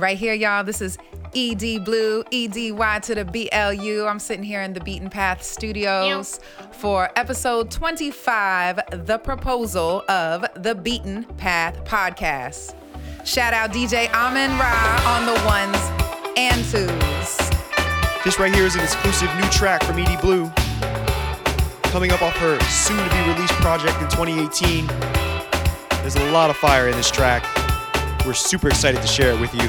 Right here, y'all, this is ED Blue, EDY to the BLU. I'm sitting here in the Beaten Path Studios for episode 25 The Proposal of the Beaten Path Podcast. Shout out DJ Amin Ra on the ones and twos. This right here is an exclusive new track from ED Blue coming up off her soon to be released project in 2018. There's a lot of fire in this track. We're super excited to share it with you.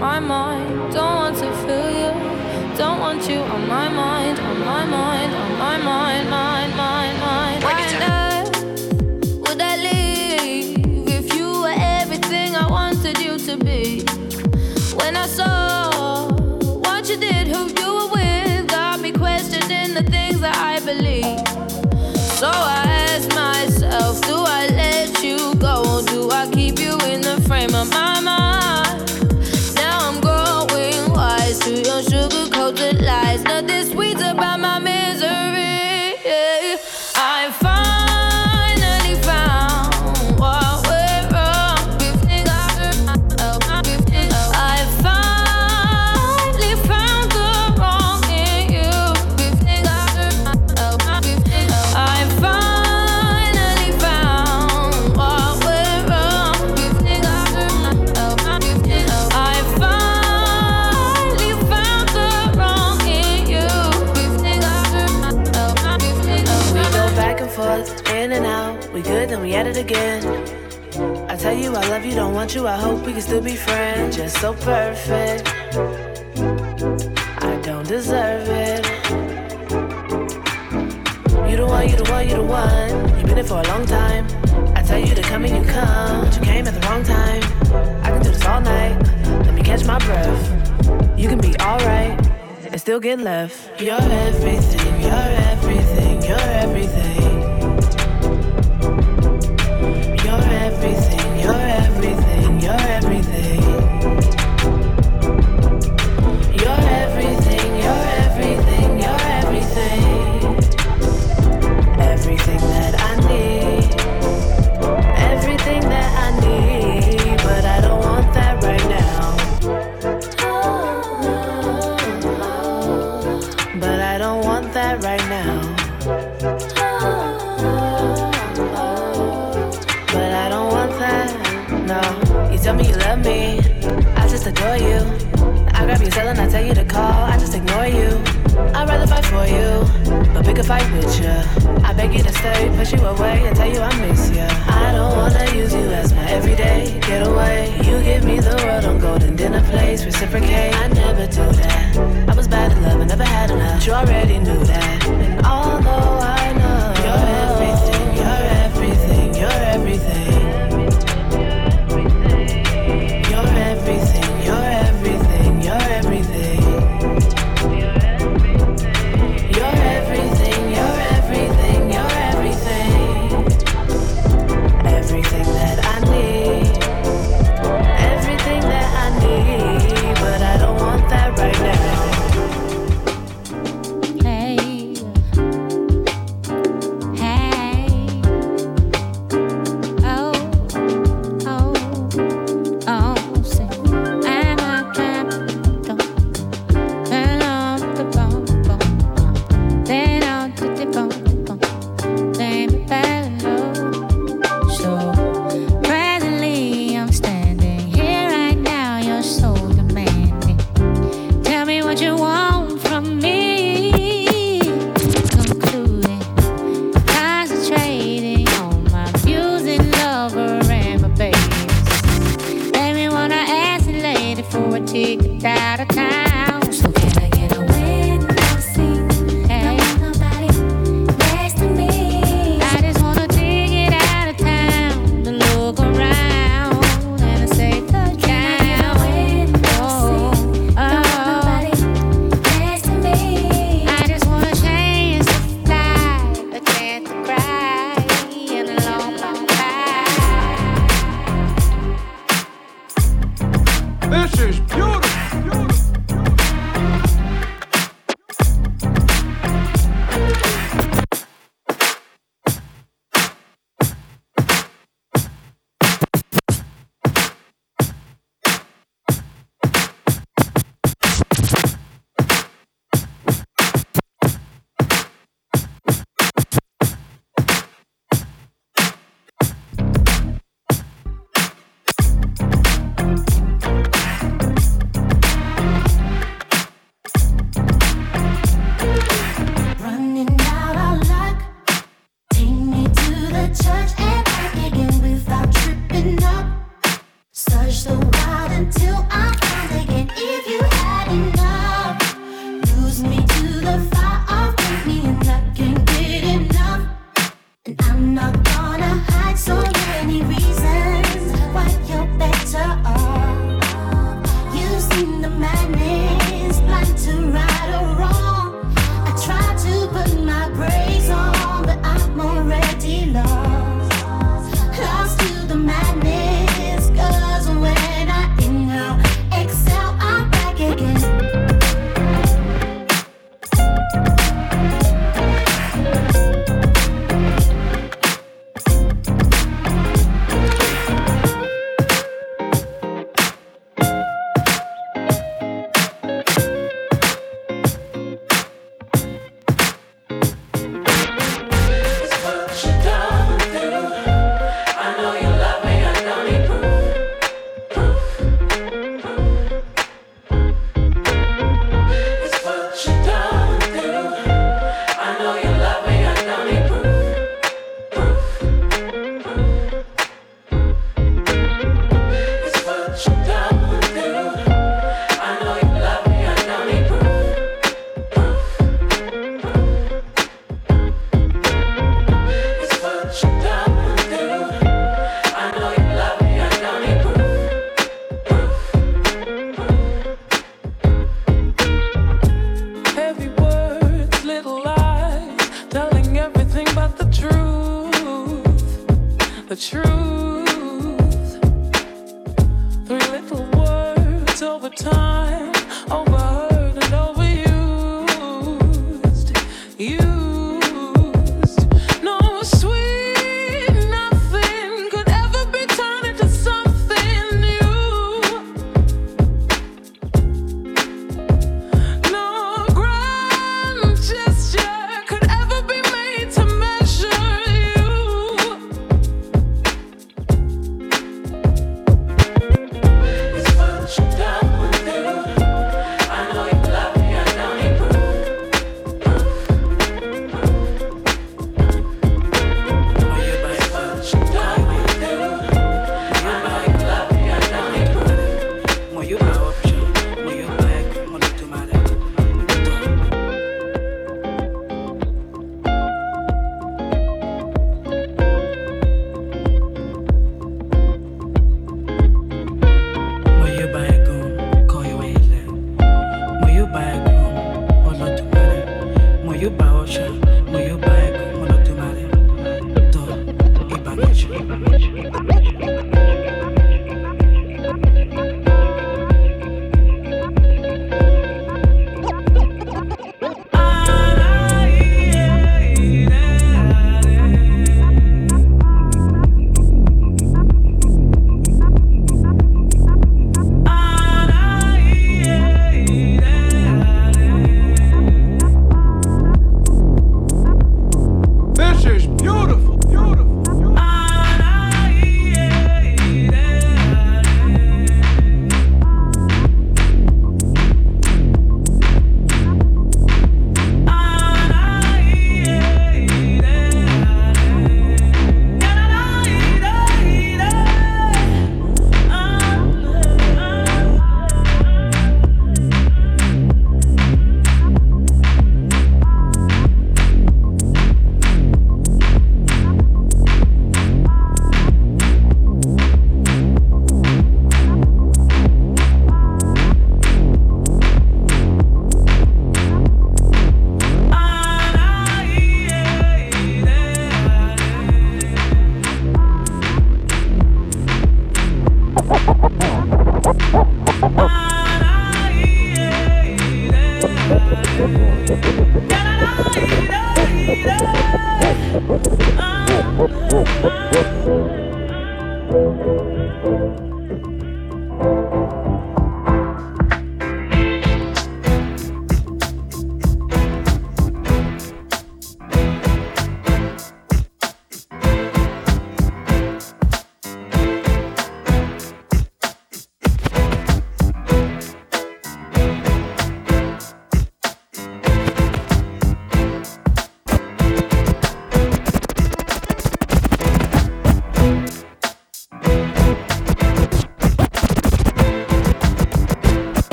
my mind. you don't want you, I hope we can still be friends. Just so perfect. I don't deserve it. You the one, you the one, you the one. You've been here for a long time. I tell you to come and you come, but you came at the wrong time. I can do this all night. Let me catch my breath. You can be alright and still get left. You're everything, you're everything, you're everything. that I need, but I don't want that right now. But I don't want that right now. But I don't want that, no. You tell me you love me, I just adore you. I grab your cell and I tell you to call, I just ignore you. I'd rather fight for you pick a fight with ya. I beg you to stay, push you away, and tell you I miss ya. I don't wanna use you as my everyday getaway. You give me the world on golden dinner plates, reciprocate. I never do that. I was bad at love, I never had enough. You already knew that. And although I know you're everything, you're everything, you're everything.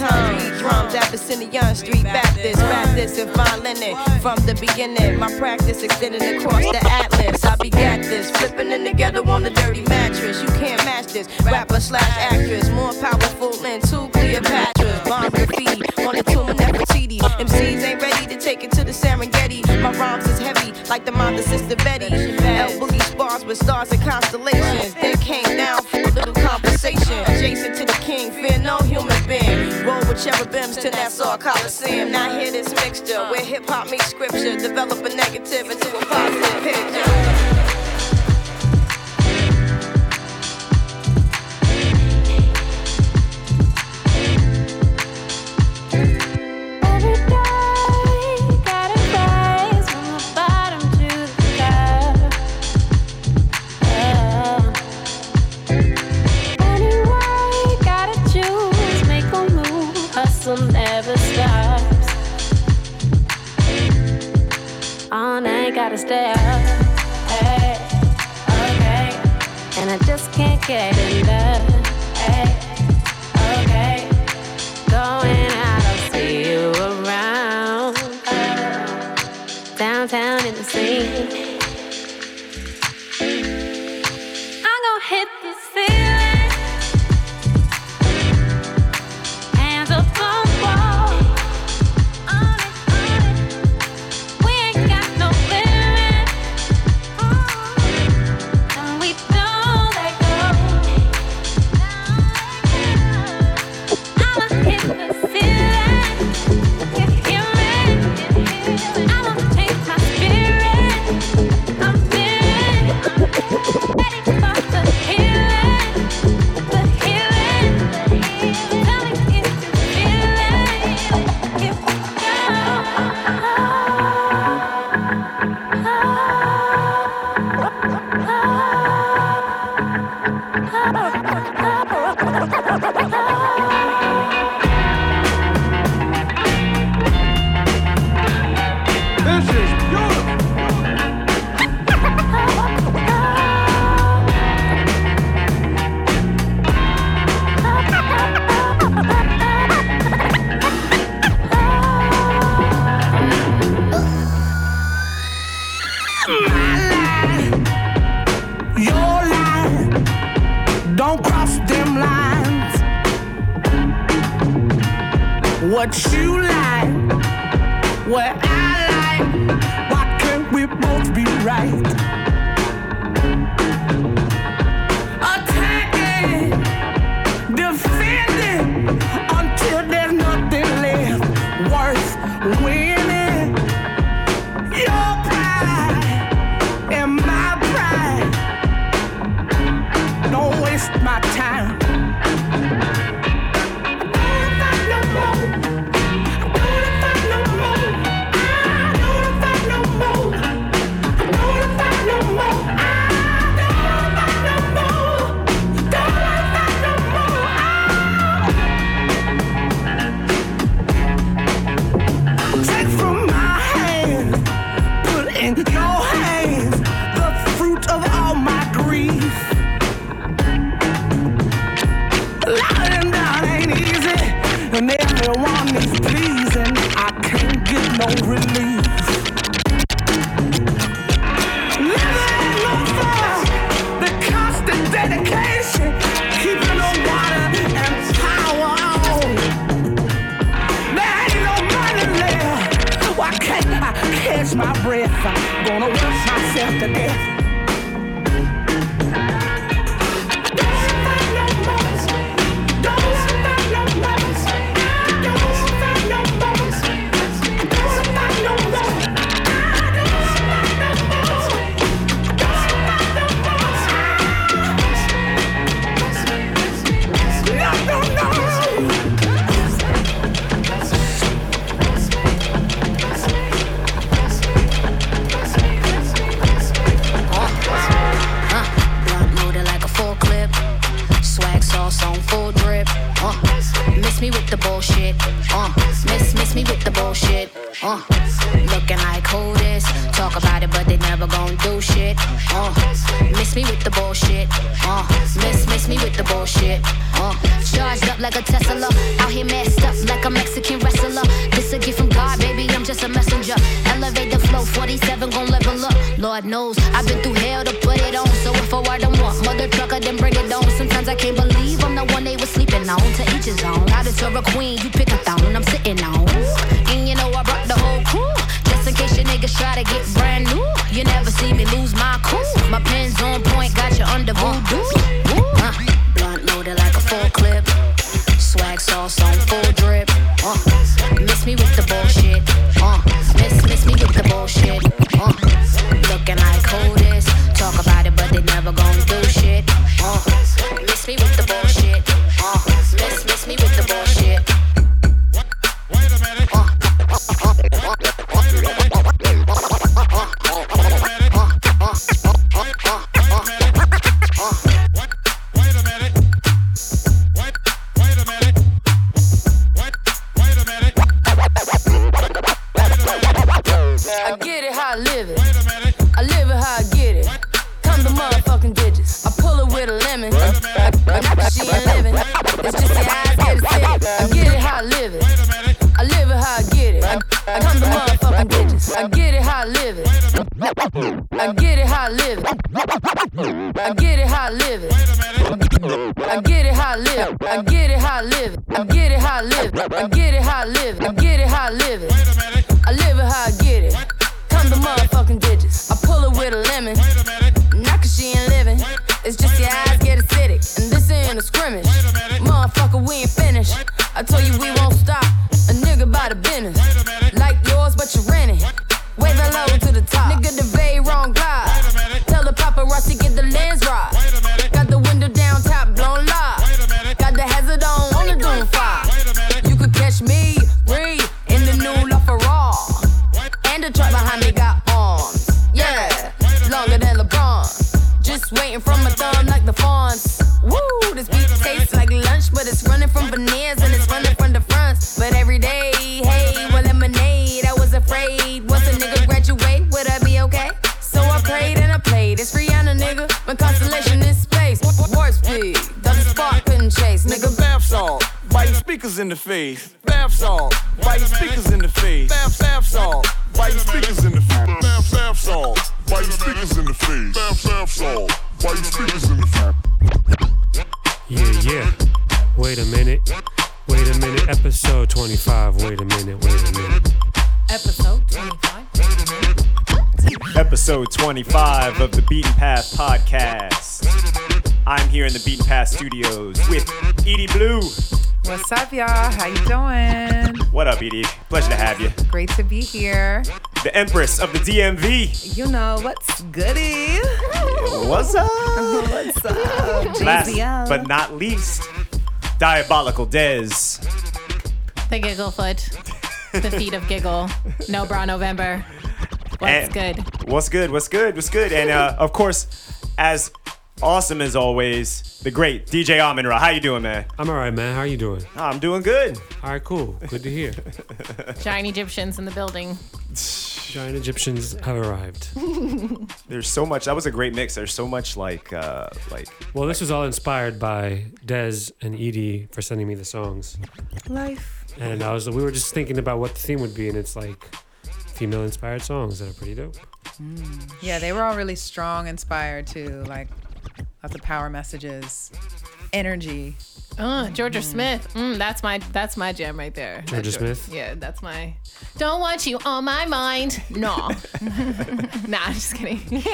Drums at Young Street Baptist, Baptist and violin from the beginning. My practice extending across the atlas. I begat this, flipping it together on the dirty mattress. You can't match this. Rapper slash actress, more powerful than two Cleopatras. Bomb graffiti on the tomb of Nefertiti. MCs ain't ready to take it to the Serengeti. My rhymes is heavy like the mother sister Betty. L boogie spars with stars and constellations. Then came down for a little conversation. Adjacent to the king, fear no human being. With cherubims to Nassau Coliseum. Now hear this mixture where hip hop meets scripture. Develop a negative into a positive picture. on, I ain't gotta stay up. Hey, okay. And I just can't get enough. Hey. what you like, what I like. Why can't we both be right? The Empress of the DMV. You know what's goody? What's up? What's up? Last JZL. but not least, Diabolical Dez. The Gigglefoot. the feet of Giggle. No Bra November. What's And- good? What's good? What's good? What's good? And uh, of course, as awesome as always, the great DJ Amin Ra. How you doing, man? I'm all right, man. How you doing? I'm doing good. All right, cool. Good to hear. Giant Egyptians in the building. Giant Egyptians have arrived. There's so much. That was a great mix. There's so much like, uh, like. Well, this was all inspired by Dez and Edie for sending me the songs. Life. And I was we were just thinking about what the theme would be, and it's like female inspired songs that are pretty dope. Yeah, they were all really strong, inspired too. Like lots of power messages, energy. Uh, Georgia Smith. Mm, that's my that's my jam right there. Georgia That's Smith? Yeah, that's my. Don't want you on my mind. No. nah, I'm just kidding.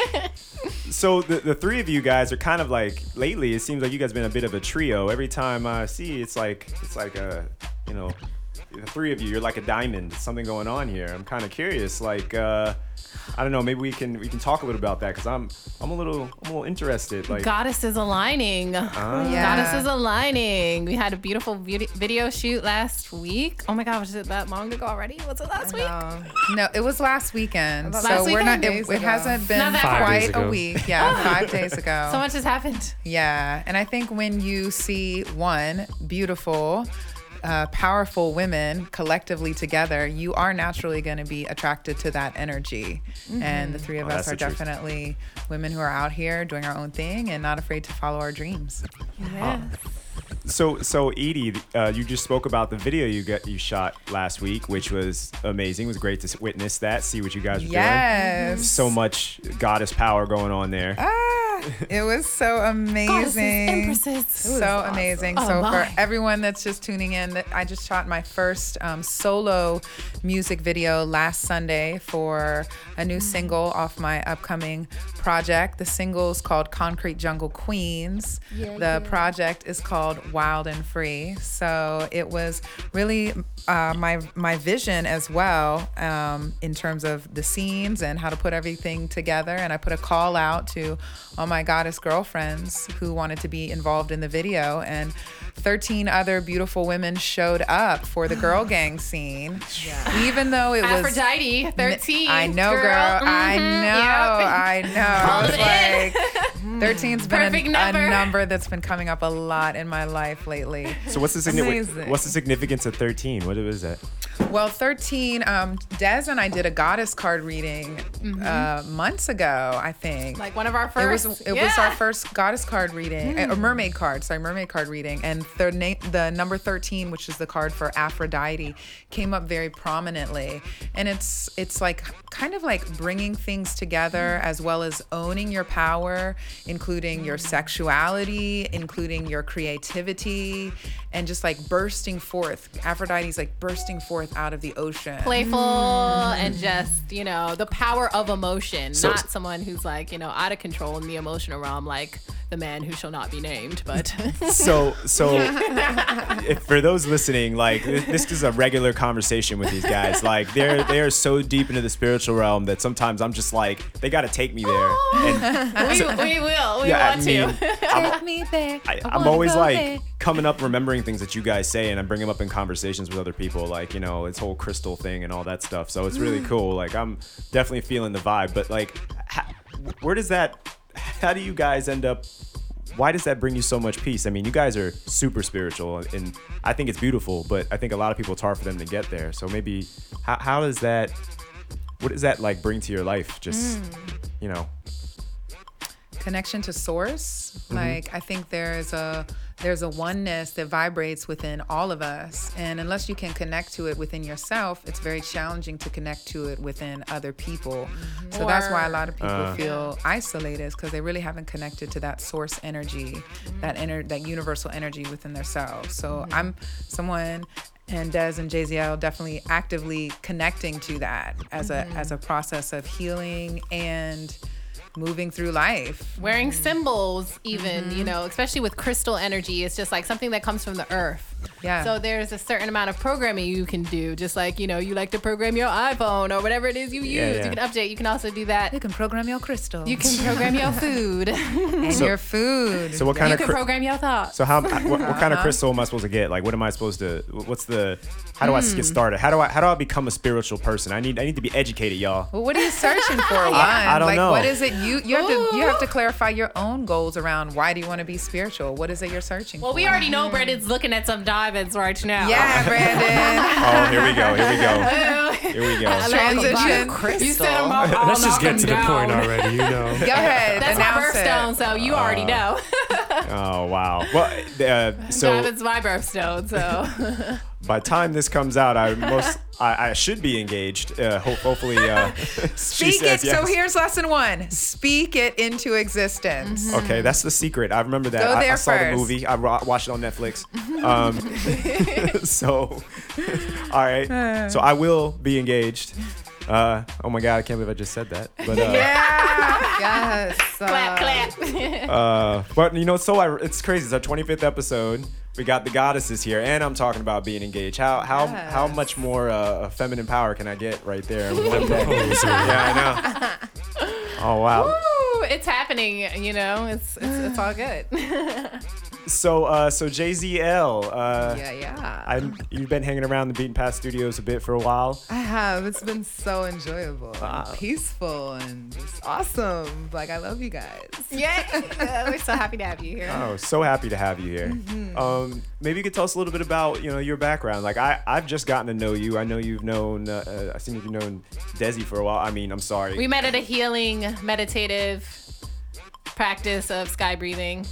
So the, the three of you guys are kind of like lately. It seems like you guys been a bit of a trio. Every time I see, it's like it's like a you know, the three of you. You're like a diamond. Something going on here. I'm kind of curious. Like uh, I don't know. Maybe we can we can talk a little about that because I'm I'm a little I'm a little interested. Like Goddesses aligning. Ah. Yeah. Goddesses aligning. We had a beautiful vid- video shoot last week. Oh my God, was it that long ago already? Was it last week? No, no, it was last weekend. Last so we're not. It, it hasn't been Not that quite a week. Yeah, five days ago. So much has happened. Yeah, and I think when you see one beautiful, uh, powerful women collectively together, you are naturally going to be attracted to that energy. And the three of Oh, us are the truth. definitely women who are out here doing our own thing and not afraid to follow our dreams. Yeah. So, so Edie, uh, you just spoke about the video you got you shot last week, which was amazing. It was great to witness that, see what you guys were doing. Yes. So much goddess power going on there. Ah, it was so amazing. was So awesome. amazing. Oh, so my. for everyone that's just tuning in, that I just shot my first um, solo music video last Sunday for a new single off my upcoming project. The single is called Concrete Jungle Queens. the project is called Wild and Free. So it was really uh, my my vision as well um, in terms of the scenes and how to put everything together. And I put a call out to all my goddess girlfriends who wanted to be involved in the video. And 13 other beautiful women showed up for the girl gang scene. Even though it was Aphrodite, 13. I know, girl. I Mhm, know. yep. I know. I was like, 13's been a, number. a number that's been coming up a lot in my life lately. So what's the signi- what's the significance of 13? What is that? Well, 13, um, Des and I did a goddess card reading uh, months ago, I think. Like one of our It was first. it was our first goddess card reading, uh, or mermaid card. Sorry, mermaid card reading, and the name, the number thirteen, which is the card for Aphrodite, came up very prominently. And it's it's like kind of like bringing things together as well as owning your power, including your sexuality, including your creativity, and just like bursting forth. Aphrodite's like bursting forth out of the ocean. playful and just you know the power of emotion So- not someone who's like you know out of control in the emotional realm like the man who shall not be named but So so if for those listening, like this is a regular conversation with these guys. Like they're they are so deep into the spiritual realm that sometimes I'm just like they got to take me there. And we, we will we Yeah, I want mean, to Take me there. I, I I'm always like there. coming up remembering things that you guys say and I bring them up in conversations with other people like you know this whole crystal thing and all that stuff so it's really mm. cool like I'm definitely feeling the vibe but like ha- where does that how do you guys end up why does that bring you so much peace? I mean you guys are super spiritual and I think it's beautiful but I think a lot of people it's hard for them to get there. So maybe how, how does that what does that like bring to your life? Just hmm. you know. Connection to source? Mm-hmm. Like i think there's a there's a oneness that vibrates within all of us. And unless you can connect to it within yourself it's very challenging to connect to it within other people. So that's why a lot of people Uh. feel isolated because they really haven't connected to that source energy that mm-hmm. inner that universal energy within themselves. So mm-hmm. i'm someone and Des and JZL definitely actively connecting to that as a as mm-hmm. a process of healing and moving through life. wearing symbols even Mm-hmm. you know especially with crystal energy it's just like something that comes from the earth Yeah. so there's a certain amount of programming you can do just like you know you like to program your iphone or whatever it is you use Yeah, yeah. you can update you can also do that You can program your crystal. you can program your food and So- your food. so what kind you of can cri- program your thoughts So how what, what kind of Uh-huh. crystal am I supposed to get? Like what am I supposed to what's the how do I Hmm. get started? How do I how do I become a spiritual person? I need I need to be educated, y'all. well, what are you searching for? One, I don't like, know. What is it? You you have to you have to clarify your own goals around why do you want to be spiritual? What is it you're searching for? well for? we already know brandon's looking at some diamonds right now Yeah, Brandon. Oh, here we go. Here we go. Here we go. Transition. You set them up. I'll Let's just get them to the point already, you know. Go ahead. That's my announce birthstone, it. so you already know. Oh wow. Well, uh, so Diamond's my birthstone, so by the time this comes out, I most I, I should be engaged. Uh, ho- hopefully, uh, she Speak says it. So here's lesson one: speak it into existence. Okay, that's the secret. I remember that. Go there I, I saw first. the movie. I wa- watched it on Netflix. Um, so, all right. So I will be engaged. Uh, oh my God, I can't believe I just said that. But uh, Yeah. yes. clap, uh, clap. uh, but you know, so I, it's crazy. It's our 25th episode. We got the goddesses here, and I'm talking about being engaged. How how how much more uh, feminine power can I get right there? in one day? yeah, I know. Oh wow. Woo, it's happening, you know. It's it's, it's all good. So uh, so JZL. Uh, Yeah, yeah. I you've been hanging around the Beaten Path Studios a bit for a while. I have. It's been so enjoyable, and peaceful, and just awesome. Like I love you guys. yeah, we're so happy to have you here. Oh, so happy to have you here. Mm-hmm. Um, maybe you could tell us a little bit about you know your background. Like I I've just gotten to know you. I know you've known uh, uh, I think you've known Desi for a while. I mean I'm sorry. We met at a healing meditative practice of sky breathing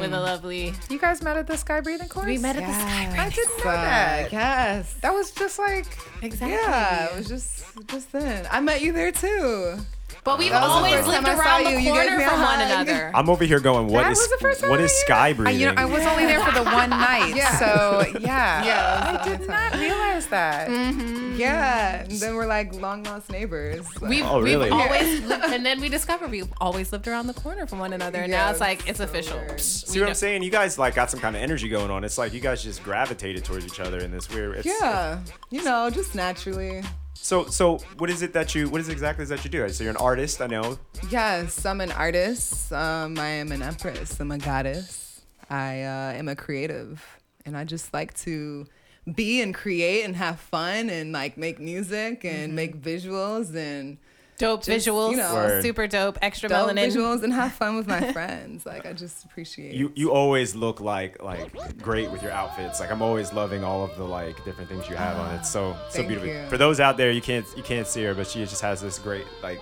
with a lovely. You guys met at the sky breathing course. We met at the sky breathing. I didn't know Uh, that. yes. That was just like Exactly. Yeah, it was just just then. I met you there too. But we've That was the always first lived time I saw around the you. You gave corner me a from one hug. another. I'm over here going. What That is was the first time what I is met you. sky I, breathing? you know, I was only there for the one night, Yeah. so yeah. Yeah, I that was the did only not realize that. Mm-hmm. Yeah, and then we're like long lost neighbors. We've, Oh, really? we've always lived, and then we discovered we've always lived around the corner from one another. And now Yeah, it's like it's it's so official. weird. See what I'm saying? You guys like got some kind of energy going on. It's like you guys just gravitated towards each other in this weird. It's, yeah, you know, just naturally. So so what is it that you what is it exactly is that you do? So you're an artist, I know. Yes, I'm an artist. Um, I am an empress. I'm a goddess. I uh, am a creative, and I just like to be and create and have fun and like make music and make visuals and Dope Just, visuals, you know, Word. super dope, extra dope melanin. visuals and have fun with my friends. Like I just appreciate. You you always look like like great with your outfits. Like I'm always loving all of the like different things you have on. It's so so Thank beautiful. you. For those out there, you can't you can't see her, but she just has this great like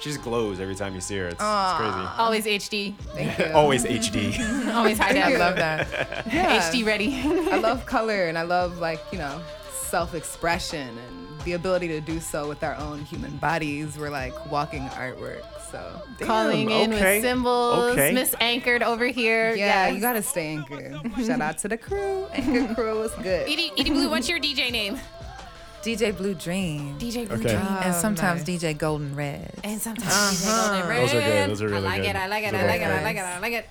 she just glows every time you see her. It's, it's Aw. Always HD. Thank you. Always HD. Always high Thank def. you. love that. Yeah. HD ready. I love color and I love like you know self-expression and the ability to do so with our own human bodies. We're like walking artwork. So Calling in okay. with symbols. Okay. Miss Anchored over here. yeah, Yes. you gotta stay anchored. Shout out to the crew. Anchor crew was good. Edie, Edie Blue, what's your DJ name? DJ Blue Dream. DJ Blue Okay. Dream. and Oh, sometimes nice. DJ Golden Red. And sometimes DJ Golden Red. Those are good. Those are really I like good. it. I like it. Those I like it. very I like it. I like it.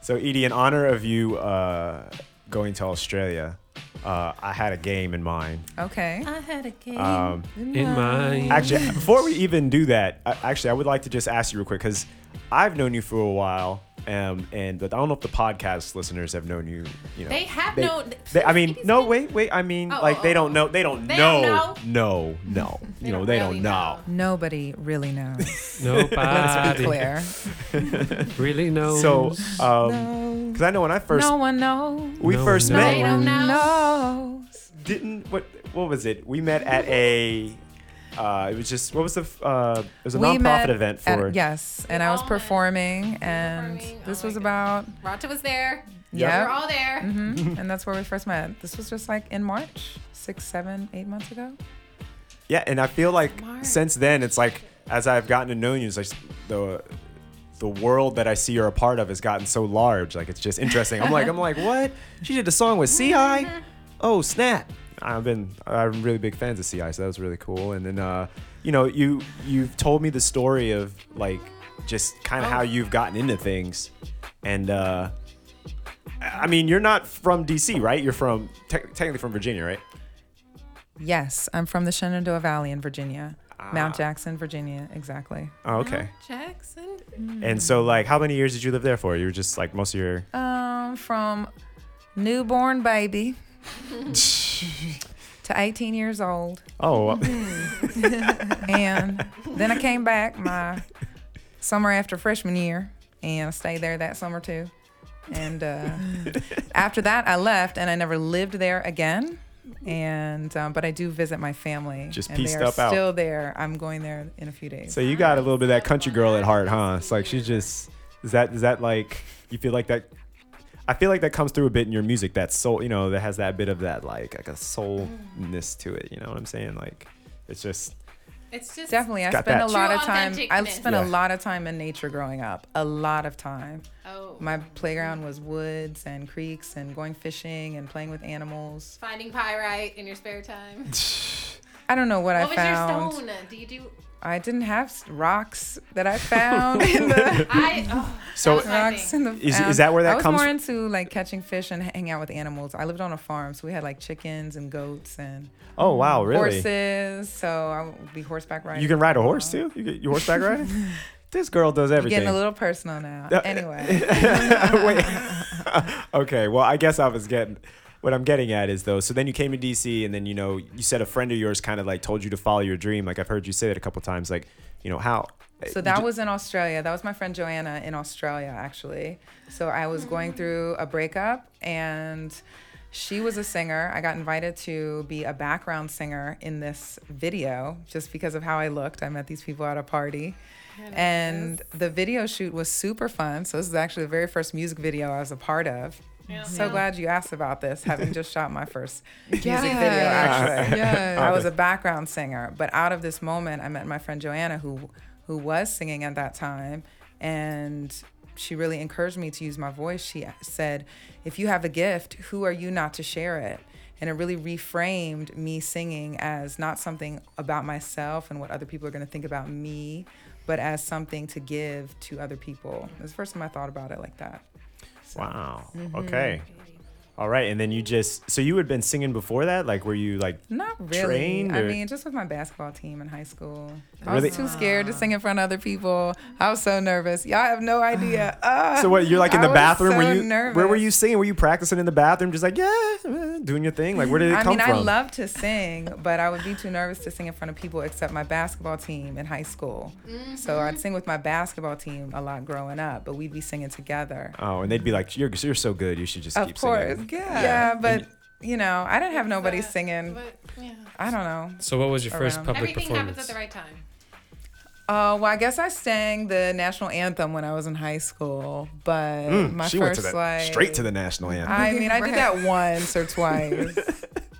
So Edie, in honor of you uh, going to Australia, uh, I had a game in mind. Okay. I had a game. Um, In mind. Actually, before we even do that, I, actually, I would like to just ask you real quick because I've known you for a while, um, and but I don't know if the podcast listeners have known you. You know, They have known- They, I mean, no, wait, wait. I mean, Oh, like oh, they oh, don't know. They don't They know. don't know, No, no. You know, don't they really don't know. Nobody really knows. Let's Nobody be clear. really knows. So, um, because I know when I first no one knows. we No, first no met, They don't knows. didn't what what was it? We met at a. Uh, it was just what was the uh, it was a We nonprofit met event at- for yes, and I was performing, and Performing. this Oh was about Rata was there. yeah, We're all there. hmm and that's where we first met. This was just like in March, six, seven, eight months ago. Yeah, and I feel like Smart. since then, it's like as I've gotten to know you, it's like the the world that I see you're a part of has gotten so large. Like it's just interesting. I'm like, I'm like, what? She did a song with Ci. Oh snap! I've been I'm really big fans of Ci, so that was really cool. And then uh, you know, you you've told me the story of like just kind of how you've gotten into things, and uh, I mean, you're not from DC, right? You're from te- technically from Virginia, right? Yes, I'm from the Shenandoah Valley in Virginia, Ah. Mount Jackson, Virginia, exactly. Oh, okay. Jackson. And so, like, how many years did you live there for? You were just like most of your. Um, from newborn baby to 18 years old, Oh, and then I came back my summer after freshman year, and I stayed there that summer too. And uh, after that, I left, and I never lived there again. And um, but I do visit my family. Just and pieced they are up out. Still there. I'm going there in a few days. so you got a little bit of that country girl at heart, huh? It's like she's just. Is that is that like you feel like that? I feel like that comes through a bit in your music. That soul, you know, that has that bit of that like like a soulness to it. You know what I'm saying? Like it's just. It's just Definitely, I Got spent that. a lot True of time. I spent Yeah. a lot of time in nature growing up. A lot of time. oh, My playground was woods and creeks and going fishing and playing with animals. finding pyrite in your spare time. I don't know what, I found. what was your stone? Do you do? I didn't have rocks that I found in the I. Oh, So- that was my rocks in the. Is- um, is that where that I was comes more fr- into like catching fish and hanging out with animals. I lived on a farm, so we had like chickens and goats and Oh wow, really? horses. So I would be horseback riding. You can ride a horse too. You get you horseback riding. this girl does You're everything. getting a little personal now. Uh, Anyway. Wait. okay. Well, I guess I was getting. What I'm getting at is though. So then you came to DC, and then you know you said a friend of yours kind of like told you to follow your dream. Like I've heard you say that a couple times. Like you know how. Eh, so that was in Australia. That was my friend Joanna in Australia, actually. So I was going mm. through a breakup, and she was a singer. I got invited to be a background singer in this video just because of how I looked. I met these people at a party. And the video shoot was super fun. So this is actually the very first music video I was a part of. So glad you asked about this, having just shot my first music video, actually. Yes. I was a background singer. But out of this moment, I met my friend Joanna, who who was singing at that time, and she really encouraged me to use my voice. She said, "If you have a gift, who are you not to share it?" And it really reframed me singing as not something about myself and what other people are going to think about me, but as something to give to other people. It was the first time I thought about it like that. Wow. Mm-hmm. Okay. All right, and then you just so you had been singing before that, like were you like Not really. trained? I mean, just with my basketball team in high school. I Really? was too scared to sing in front of other people. I was so nervous. Y'all have no idea. Ah, so what? You're like in I the was bathroom? so were you? nervous. Where were you singing? Were you practicing in the bathroom? Just like yeah. doing your thing? Like, where did it I come mean, from? I mean, I love to sing, but I would be too nervous to sing in front of people except my basketball team in high school. So I'd sing with my basketball team a lot growing up, but we'd be singing together. oh, and they'd be like, "You're you're so good. You should just Of keep course. singing." Yeah. but, you know, I didn't have nobody singing. I don't know. So what was your first around. public Everything performance? happens at the right time. Uh, well, I guess I sang the national anthem when I was in high school, but Mm, my she first went to the, like straight to the national anthem. I mean, I did that once or twice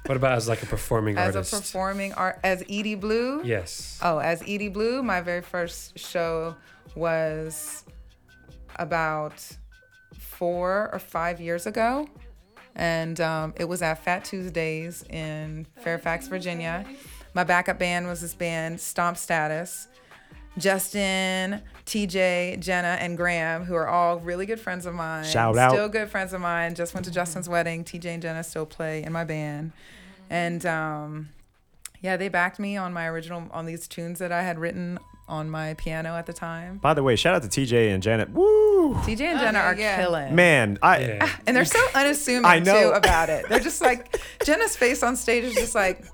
What about as like a performing artist? as a performing art as Edie Blue. yes. Oh, as Edie Blue, my very first show was about four or five years ago. And um, it was at Fat Tuesdays in Fairfax, Virginia. My backup band was this band, Stomp Status. Justin, TJ, Jenna, and Graham, who are all really good friends of mine. Shout out. Still good friends of mine. Just went to Justin's wedding. TJ and Jenna still play in my band. And um, yeah, they backed me on my original, on these tunes that I had written on my piano at the time. By the way, shout out to TJ and Janet. Woo! TJ and Jenna are killing. Man, I And they're so unassuming I know. too about it. They're just like Jenna's face on stage is just like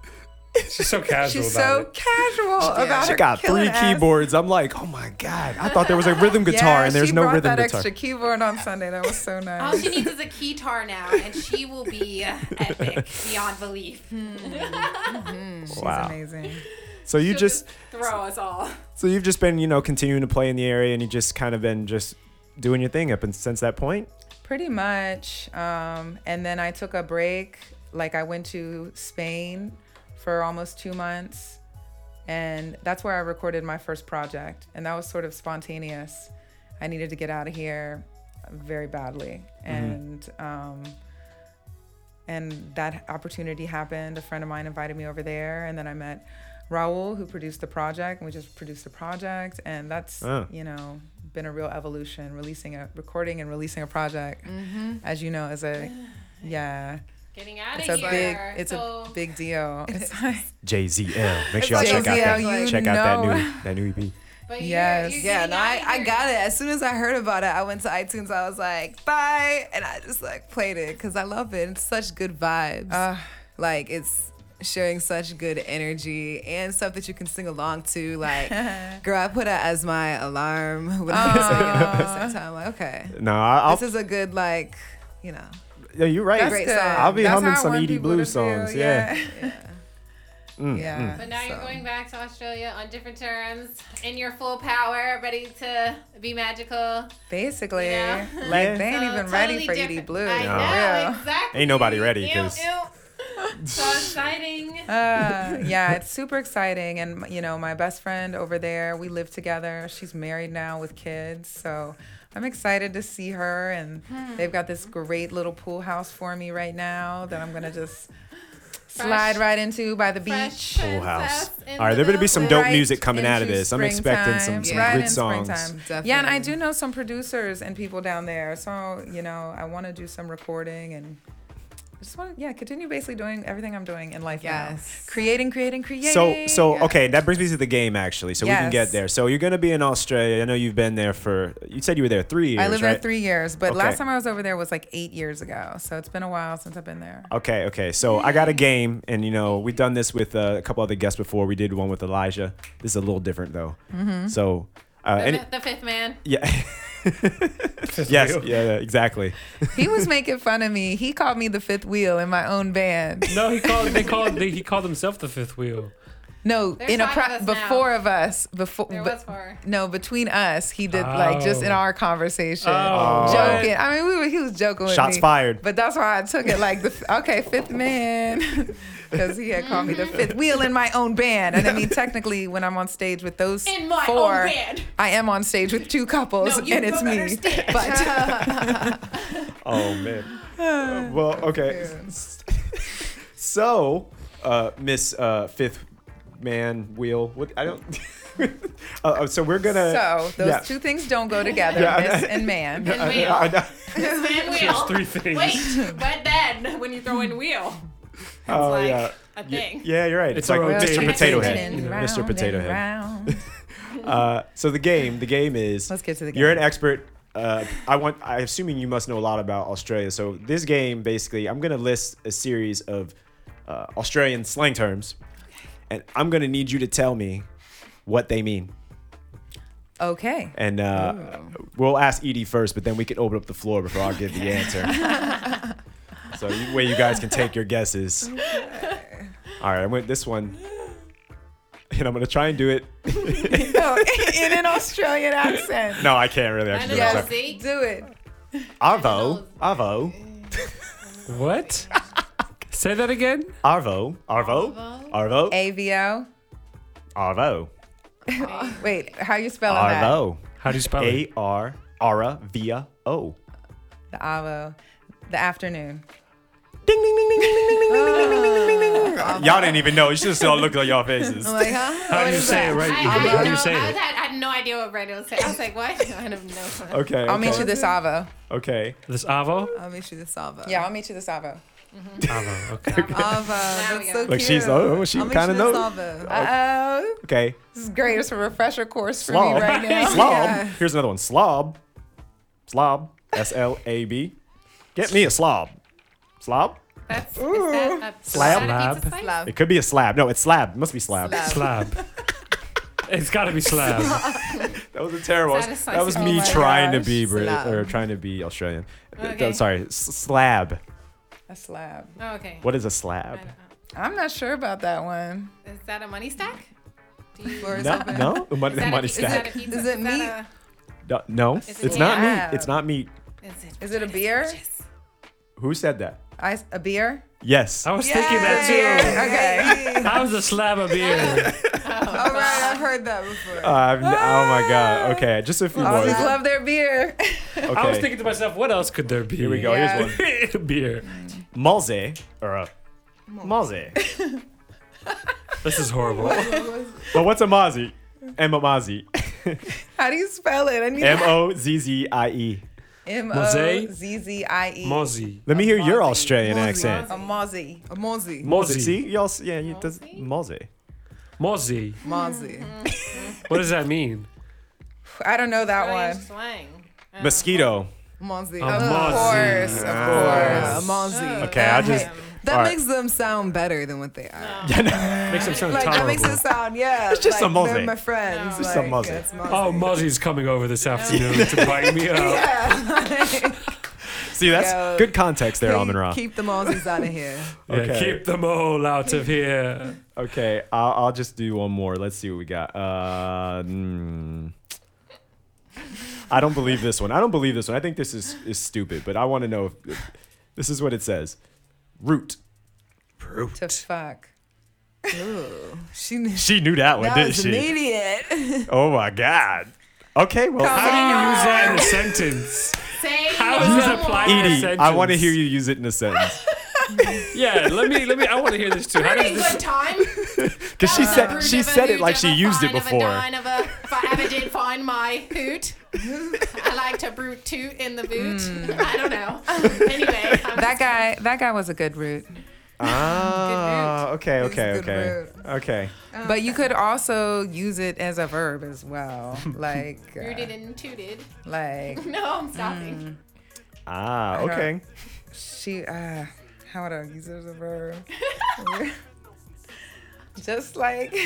She's so casual she's about so it. casual about it. she her got three ass. keyboards. I'm like, oh my god! I thought there was a rhythm guitar, Yeah, and there's she no brought rhythm that guitar. extra keyboard on Sunday. That was so nice. All she needs is a keytar now, and she will be epic beyond belief. She's Wow. amazing. So you She'll just, throw us all. so you've just been, you know, continuing to play in the area, and you just kind of been just doing your thing up and since that point. Pretty much. Um, and then I took a break. Like I went to Spain for almost two months. And that's where I recorded my first project. And that was sort of spontaneous. I needed to get out of here very badly. And um, and that opportunity happened. A friend of mine invited me over there, and then I met Raul, who produced the project, and we just produced the project, and that's Oh. you know been a real evolution. Releasing a recording and releasing a project, Mhm. as you know, is a yeah. Getting out It's of a here. big, it's so a big deal. It's like, JZL. Make sure y'all like check out JZL, that you check out that new that new E EP. But Yes. you're, you're Yeah, getting no, I, I got it. As soon as I heard about it, I went to iTunes. I was like, bye. And I just like played it because I love it. It's such good vibes. Uh, like, it's sharing such good energy and stuff that you can sing along to. Like, girl, I put it as my alarm when I'm singing at the same time. Like, okay. No, I'll. this is a good, like, you know. Yeah, you're right. That's Great good. song. I'll be That's humming how I some want Edie people Blue to feel, songs. Yeah. Yeah. Mm, Yeah. mm. But now you're So- going back to Australia on different terms, in your full power, ready to be magical. basically, Yeah. like Yeah. they ain't So even ready totally for Edie different- Blue. I No. know, Yeah. exactly. Ain't nobody ready, Ew, 'cause- ew. so exciting. Uh, yeah, it's super exciting. And, you know, my best friend over there, we live together. She's married now with kids. So I'm excited to see her. And they've got this great little pool house for me right now that I'm going to just slide right into by the beach. Pool house. in All right, the there better be some dope Right music coming out of this. I'm expecting some, springtime. some right good in songs. springtime. Yeah, and I do know some producers and people down there. So, you know, I want to do some recording and just want to, yeah, continue basically doing everything I'm doing in life now. Yes. Creating, creating, creating. So, so Yeah. okay, that brings me to the game actually. So we can get there. So you're gonna be in Australia. I know you've been there for. You said you were there three years. I lived right? there three years, but Okay. last time I was over there was like eight years ago. So it's been a while since I've been there. Okay, okay. So I got a game, and you know we've done this with uh, a couple other guests before. We did one with Elijah. This is a little different though. Mm-hmm. So, uh, The, any, the fifth man. yeah, yes, yeah, yeah, exactly. He was making fun of me. He called me the fifth wheel in my own band. No, he called. They called. They, he called himself the fifth wheel. No, There's in a pro- of us now. before of us, before There was four. no, between us, he did like just in Oh. our conversation, Oh. joking. I mean, we were, he was joking with Shots me. fired. But that's why I took it like the okay fifth man, because he had called me the fifth wheel in my own band. And I mean, technically, when I'm on stage with those In my four, own band. I am on stage with two couples, No, you and it's me. understand. But Oh man. Uh, well, okay. So, uh, Miss uh, Fifth Man Wheel. What I don't. uh, so we're gonna. so those yeah. two things don't go together, Yeah, I- miss and man. And I- wheel. I know. Man wheel. three things. Wait, but then when you throw in wheel, Oh like yeah. a Y- thing. Yeah, you're right. It's, It's like Mr. rotating Potato. Head. Mr. Potato Head. Uh, so the game, the game is. Let's get to the game. You're an expert uh, I want. I assuming you must know a lot about Australia. So this game, basically, I'm gonna list a series of uh, Australian slang terms, and I'm gonna need you to tell me what they mean. Okay. And uh, we'll ask Edie first, but then we can open up the floor before I give the answer. so you, way you guys can take your guesses. All right, I went this one, and I'm gonna try and do it. no, in an Australian accent. No, I can't really actually. do it. Yes, Sorry. do it. Arvo, Arvo, What? Say that again. Arvo, Arvo, Arvo, AVO. Arvo, Wait, how you spelling that? Arvo. How do you spell A it? R Ara via O. The Avo. The afternoon. Ding ding ding ding ding ding ding ding ding ding ding ding ding ding. Y'all didn't even know. You should have saw look at y'all faces. I'm like, huh? How do you say it right? I, I, How do didn't you say I, it? had, I had no idea what Brandon was saying. I was like, what? I have no clue. Okay. I'll meet you this Avo. Okay. This Avo? I'll meet you the Salvo. Yeah, I'll meet you this Avo. Avo. Okay. Ava, that's so Look, cute. she's- oh, she kinda you knows. Uh oh. Okay. This is great. It's a refresher course for me right now. Slob. Yeah. Here's another one. Slob. Slob. S L A B. Get me a slob. Slob. That's, is that a, Slab? Is that a pizza Slab. slice? It could be a slab. No, it's slab. It must be slab. Slab. Slab. it's got to be slab. That was a terrible. Is that a slice That was of me pizza? trying to be Brit- Slab. or trying to be Australian. Okay. Sorry, s- slab. A slab. Oh, okay. What is a slab? don't know. I'm not sure about that one. Is that a money stack? Do you, Floor is No, open. no, the money, is that, money a, is that a stack. pizza? Is it that meat? a- No, no, Is it it's not slab? meat. It's not meat. is it? Is it a beer? Who said that? Ice, a beer? Yes. I was thinking that Beer. too. Okay. was a slab of beer? All right, I've heard that before. Uh, I've oh my god. Okay, just a few more. Aussies love their beer. Okay. I was thinking to myself, what else could there be? Here we go. Yeah. Here's one. beer. Malze or a Malze. This is horrible. Well, what's a Mozzie? M a Mozzie. How do you spell it? I need M O Z Z I E. M O Mosaic? Z Z I E. Mozzie. Let me hear your Mozzie. Australian Mozzie. accent. A mozzie. A Mozzie. Mozzie. Mozzie. See, y'all. s- Yeah, you does Malze. Mozzie. Mozzie. Mm-hmm. What does that mean? I don't know that Australian one. slang. Mosquito. Mozzie. Of course, of yeah, a course. Mozzie. Okay, I just. That all right. makes them sound better than what they are. Yeah, Makes them sound Like that tolerable. makes it sound, yeah. It's just like, a Mozzie. They're my friends. No. Just like, a Mozzie. it's Mozzie. Oh, Mozzie's coming over this afternoon to bite me up. Yeah. See, that's Yo. good context there, keep, Amon Ra. keep the Mozzies out of here. Yeah, Okay. keep them all out of here. Okay, I'll, I'll just do one more. Let's see what we got. Uh, mm. I don't believe this one. I don't believe this one. I think this is, is stupid, but I want to know if, if this is what it says. Root. To fuck. Ooh, she, She knew that one, that didn't was she? immediate. Oh my god. Okay, well, How do you use that in a sentence? Say How no does it more. apply in a sentence? I want to hear you use it in a sentence Yeah, let me, let me. I want to hear this too. How Pretty does good this? time. because she uh, said she said it like she used it fine of a before. dine of a- If I ever did find my hoot, I like to brute toot in the boot. I don't know. Anyway, I'm That guy, that guy was a good root. Ah, okay, okay, It's good okay, okay. But you could also use it as a verb as well. Like, uh, rooted and tooted. like No, I'm stopping. Ah, okay. she, uh, how would I use it as a verb? Just like,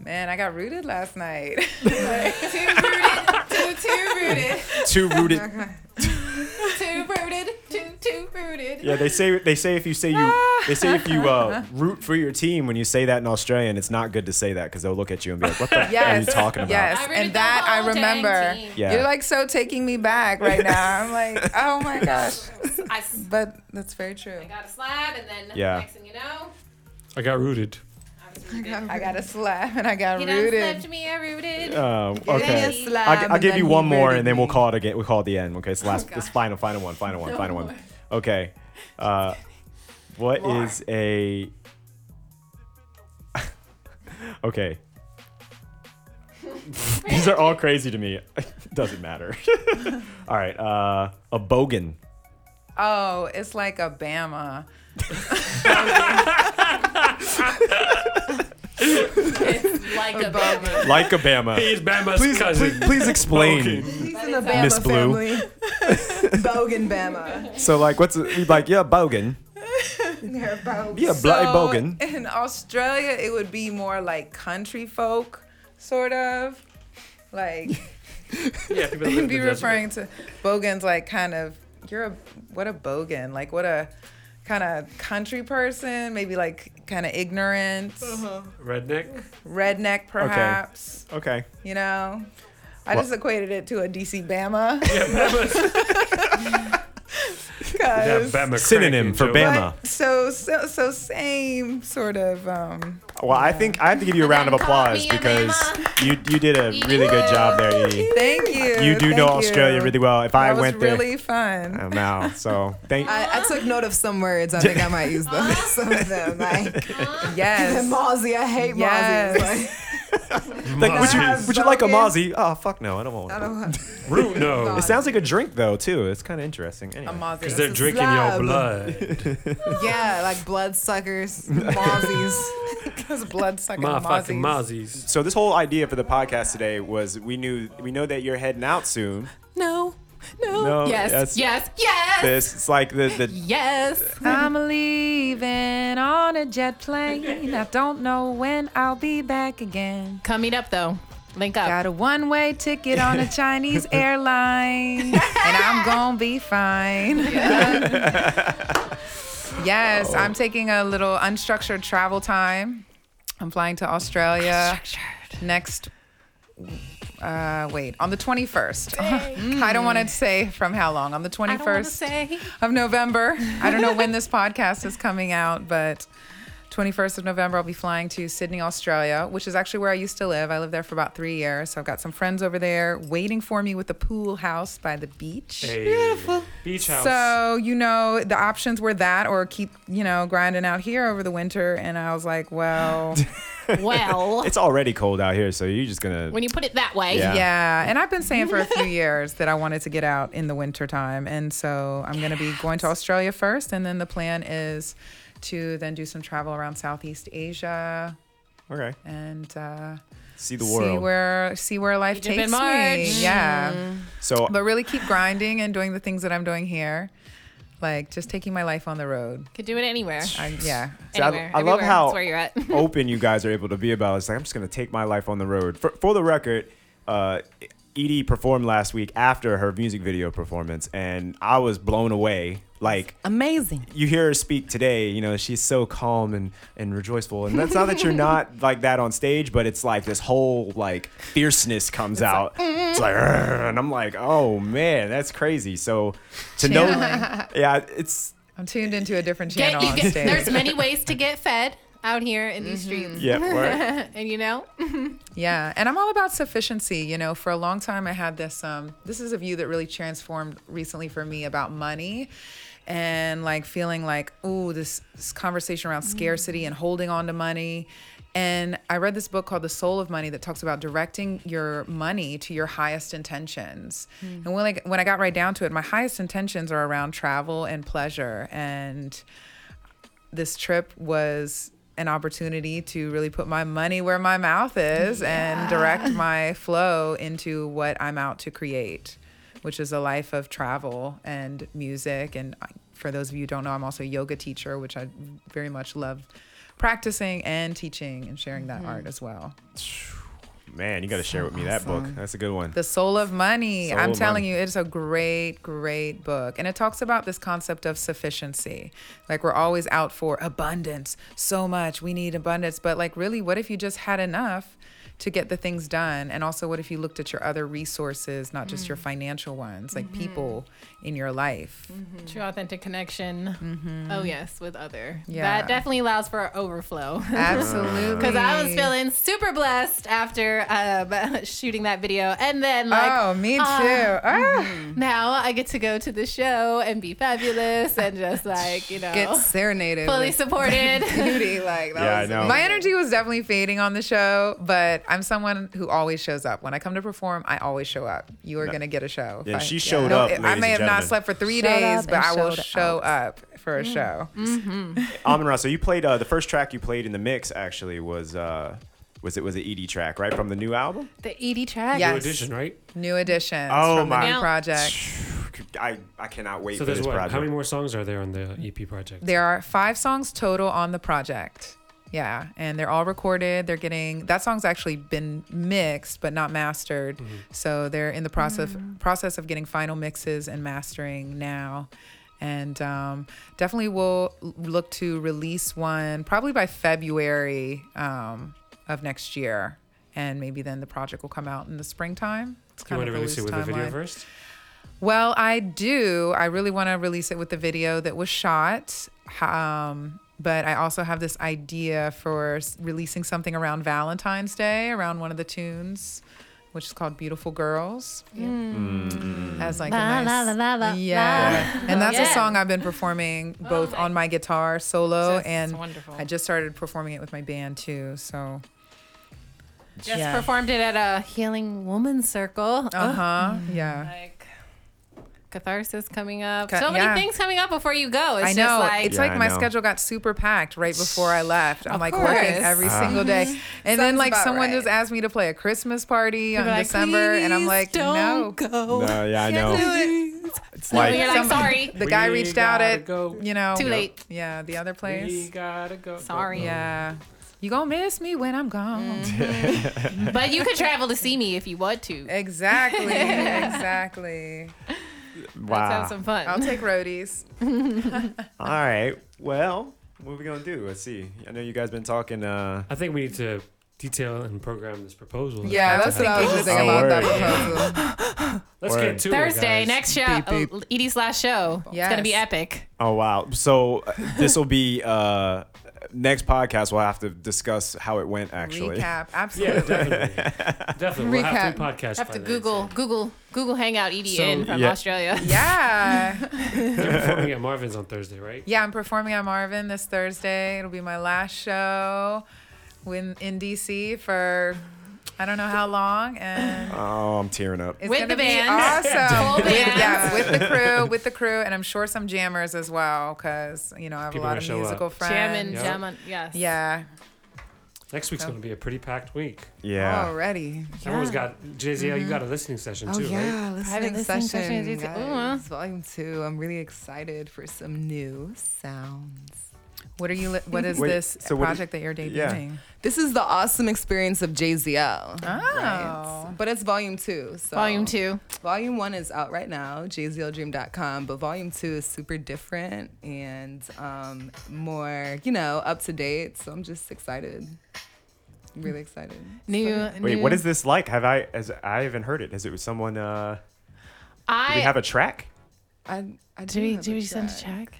man, I got rooted last night. Too rooted, too too rooted, Too rooted. too rooted, too too rooted. Yeah, they say they say if you say you they say if you uh, root for your team when you say that in Australian, it's not good to say that because they'll look at you and be like, "What the f- are you talking about?" Yes, and that I remember. Yeah. You're like so taking me back right now. I'm like, oh my gosh. I, s- But that's very true. I got a slab, and then Yeah. next thing you know, I got rooted. I was rooted. I got a slap and I got You done rooted. slapped me, I rooted. Uh, Give me okay. a slab I'll, I'll give you one more and then we'll call it again. We'll call it the end. Okay, it's last. God. It's final, final one, final one, No final one. Okay. Uh, what More. is a? okay. These are all crazy to me. Doesn't matter. all right. Uh, a bogan. Oh, it's like a Bama. It's like a Bama. Like a Bama. He's Bama's please, cousin. Please, please explain. He's in the Bama Miss Blue. family. Bogan Bama. So like, what's it, like? Yeah, Bogan. They're Bogan. Yeah, Black So, Bogan. In Australia, it would be more like country folk, sort of. Like, Yeah, people that live they'd in be the desert. referring to bogans like kind of, you're a, what a bogan. Like, what a kind of country person, maybe like kind of ignorant, uh-huh. Redneck. redneck perhaps. Okay. okay. You know? I Well- just equated it to a DC Bama. Yeah, Bama's. That Cause Bama Synonym for. Bama. But so so so same sort of um Well, I think I have to give you a round of applause because you you did a really good job there, Edie. thank you. You do thank know Australia you. really well. If I That was went there, really fun. I'm out. So thank. I, I took note of some words. I think I might use them. Some of them, like Yes. Mozzie. I hate Yes. Mozzie. Like, would you would you like a mozzie? Oh fuck no, I don't want I don't want Root no. It sounds like a drink though too. It's kind of interesting. A Anyway. Mozzie. Because they're a drinking your slab. blood. Yeah, like bloodsuckers, Mozzies. Because blood sucking Motherfucking mozzies. mozzies. So this whole idea for the podcast today was we knew we know that you're heading out soon. No. No. No, yes. that's- Yes. Yes. This it's like the the Yes. I'm leaving on a jet plane. I don't know when I'll be back again. Coming up though. Link up. Got a one way ticket on a Chinese airline, and I'm gonna be fine. yes, I'm oh. taking a little unstructured travel time. I'm flying to Australia next. Uh, wait, on the 21st. I don't want to say from how long. On the I don't 21st say. of November. I don't know when this podcast is coming out, but 21st of November, I'll be flying to Sydney, Australia, which is actually where I used to live. I lived there for about three years. So I've got some friends over there waiting for me with a pool house by the beach. Beautiful. Beach house. So, you know, the options were that or keep, you know, grinding out here over the winter. And I was like, well, Well, it's already cold out here, so you're just gonna. when you put it that way. Yeah. yeah. And I've been saying for a few years that I wanted to get out in the winter time. And so I'm going to be going to Australia first. And then the plan is to then do some travel around Southeast Asia okay. and uh, See the world. see world. where see where life Egypt takes in me. Yeah. so But really keep grinding and doing the things that I'm doing here. Like just taking my life on the road. Could do it anywhere. I, yeah. See, I- Anywhere. I, love how where you're at. open you guys are able to be about it. It's like I'm just gonna take my life on the road. For, for the record, uh, Edie performed last week after her music video performance, and I was blown away. Like Amazing. you hear her speak today, you know, she's so calm and, and rejoiceful. And that's not that you're not like that on stage, but it's like this whole like fierceness comes out. it's like, and I'm like, oh man, that's crazy. So to know, yeah, it's I'm tuned into a different channel you on get- stage. there's many ways to get fed out here in these streets. yeah, right. and you know, Yeah, and I'm all about sufficiency. You know, for a long time I had this. Um, this is a view that really transformed recently for me about money, and like feeling like, ooh, this, this conversation around scarcity and holding on to money. And I read this book called The Soul of Money that talks about directing your money to your highest intentions. And when I, when I got right down to it, my highest intentions are around travel and pleasure. And this trip was an opportunity to really put my money where my mouth is and direct my flow into what I'm out to create, which is a life of travel and music. And for those of you who don't know, I'm also a yoga teacher, which I very much love practicing and teaching and sharing that mm-hmm. art as well. Man, you got to share with me that book. That's a good one. The Soul of Money. Soul I'm of telling Money. you, it's a great, great book. And it talks about this concept of sufficiency. Like we're always out for abundance, so much. We need abundance. But like, really, what if you just had enough to get the things done? And also, what if you looked at your other resources, not just your financial ones, like people in your life? true authentic connection. Oh yes, with other. Yeah. That definitely allows for overflow. Absolutely. Because I was feeling super blessed after um, shooting that video, and then like, oh, me too. uh, Ah. now I get to go to the show and be fabulous and just like you know Get serenaded. fully supported. beauty. Like that Yeah, I know. My energy was definitely fading on the show, but I'm someone who always shows up. When I come to perform, I always show up. You are No. gonna get a show. Yeah, If I- she showed No, up, I may have not slept for three Showed days, but I will show out. up for a show. Mm-hmm. Amon Ra, so you played uh, the first track you played in the mix actually was uh, was it was the ED track right from the new album? The ED track. Yes. New edition, right? New additions Oh from my- the new project. I I cannot wait So for there's this what? project. How many more songs are there on the EP project? There are five songs total on the project. Yeah, and they're all recorded. They're getting that song's actually been mixed but not mastered. So they're in the process process of getting final mixes and mastering now. And um, definitely will look to release one probably by February um, of next year, and maybe then the project will come out in the springtime. It's you want of to release it loose with a video first? Well, I do. I really want to release it with the video that was shot. Um, but I also have this idea for releasing something around Valentine's Day, around one of the tunes, which is called "Beautiful Girls." As like La, a nice, la, la, la, la, yeah, la. and that's Yeah. a song I've been performing both on my guitar solo Just and wonderful. I just started performing it with my band too. So Just Yeah. performed it at a Healing Woman Circle. uh huh, Ugh. yeah. Like catharsis coming up. Ca- so many yeah. things coming up before you go. It's I know. like it's Yeah, like I my know. schedule got super packed right before I left. I'm Of like course. working every Ah. single day. And then like someone right. just asked me to play a Christmas party You're in like, December and I'm like, no. don't go. No, yeah, I know. It's No, like you're like, Some- sorry. The guy reached out gotta at go. you know Too late. Yeah, the other We place. gotta go. Sorry. Yeah. You gonna miss me when I'm gone. But you could travel to see me if you want to. Exactly. exactly. Let's have some fun. I'll take roadies. All right. Well, what are we gonna do? Let's see. I know you guys been talking. Uh, I think we need to detail and program this proposal. Yeah, that's what I was just thinking about that proposal. Let's Word. get to Thursday, it, guys. next show, Beep, beep. uh, Edie's last show. It's gonna be epic. oh wow. So this will be uh, next podcast. We'll have to discuss how it went. Actually. Recap. Yeah, Absolutely. definitely. definitely. We'll have three podcasts. Have by to then. Google, Google, Google Hangout Edie So, from yeah. Australia. yeah. You're performing at Marvin's on Thursday, right? Yeah, I'm performing at Marvin this Thursday. It'll be my last show in, in DC for I don't know how long, and Oh, I'm tearing up. it's With gonna the be band. awesome. Full with, yeah, with the crew, with the crew, and I'm sure some jammers as well, because you know I have People a lot of musical up. friends. Jamming, Yeah. jamming, yes. Yeah, Next week's So- going to be a pretty packed week. Yeah. Already. Everyone's got JZL. You got a listening session Oh too, right? yeah, listening listening session, session, it's- guys. uh. Volume two. I'm really excited for some new sounds. What are you? li- What is Wait, this so what do- project that you're yeah. debuting? This is the awesome experience of JZL. Oh. right? But it's volume two. So Volume two. Volume one is out right now, jzldream.com. But volume two is super different and um, more, you know, up to date. So I'm just excited. Really excited. New, Wait, new. what is this like? Have I? As I haven't heard it. Has it was someone? Uh, I, do we have a track? I, I Did we, have did we send a track.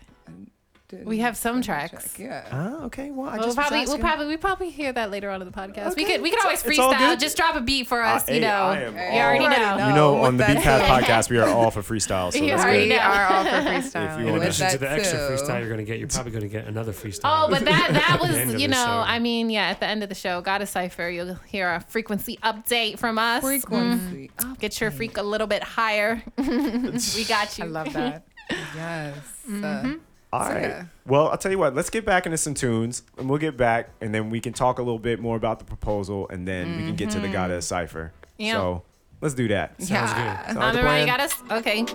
Track? Didn't We have some tracks. track, Yeah. Oh, okay. Well, I We'll just probably, we'll probably, we probably hear that later on in the podcast. We Okay. could, we could It's always freestyle. Just drop a beat for us, Uh, you hey, know. I am you already Already know. know. You know, on the Beat Path podcast, we are all for freestyle. So You that's already good. We are all for freestyle. If freestyle. you In wanna- addition to the extra too. freestyle you're going to get, you're probably going to get another freestyle. Oh, but that that At the end was, you know. I mean, yeah, at the end of the show, got a cipher. You'll hear a frequency update from us. Frequency. Mm. Get your freak a little bit higher. we got you. I love that. Yes. Mm-hmm. Uh, All So, right. yeah. Well, I'll tell you what. Let's get back into some tunes, and we'll get back, and then we can talk a little bit more about the proposal, and then we can get to the mm-hmm. goddess cipher. Yeah. So let's do that. Sounds yeah. good. Sounds On the the right, you got us? Okay.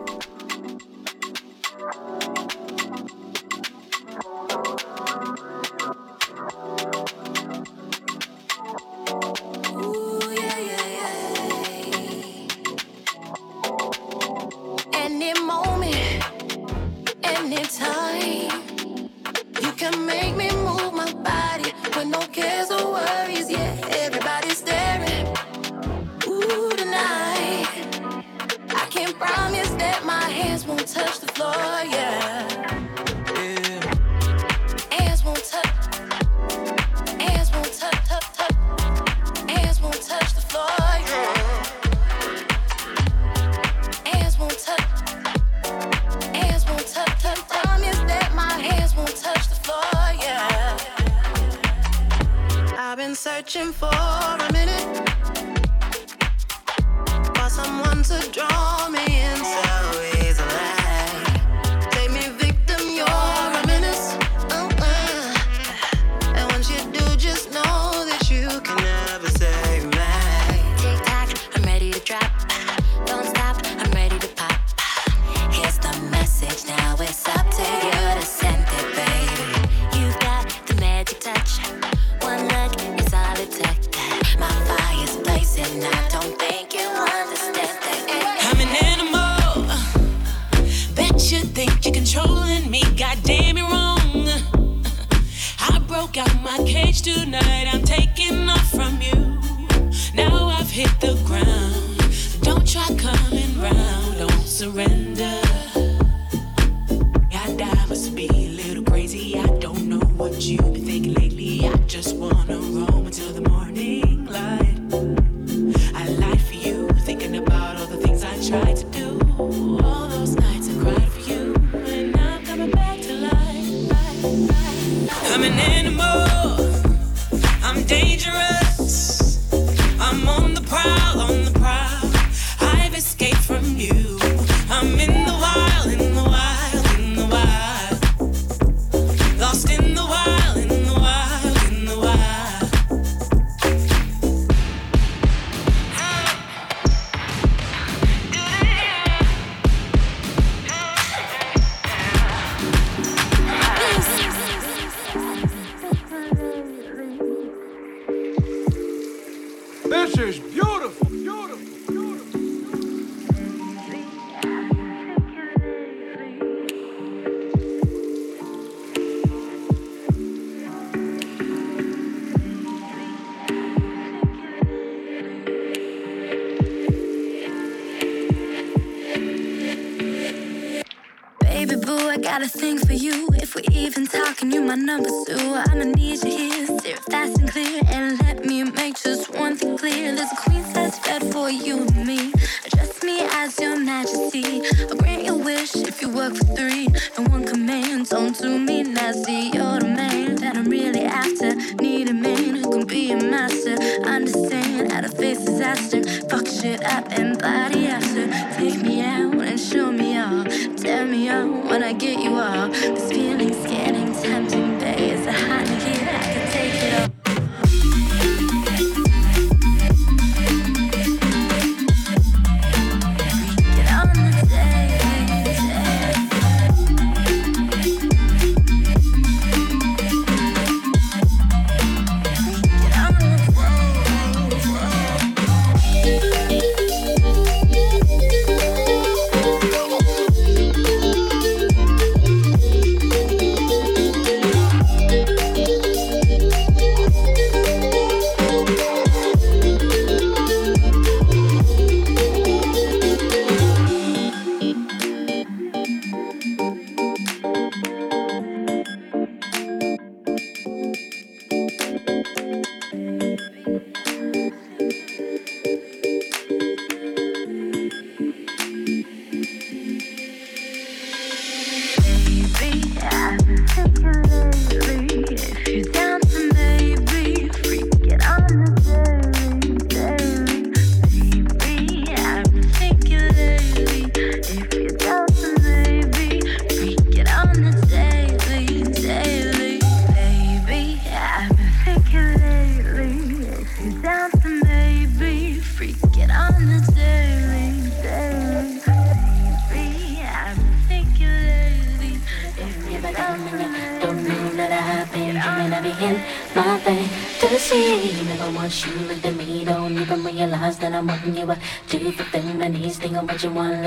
number two. I'ma need you here, steer fast and clear.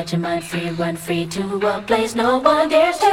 Let your mind free, run free to a place no one dares to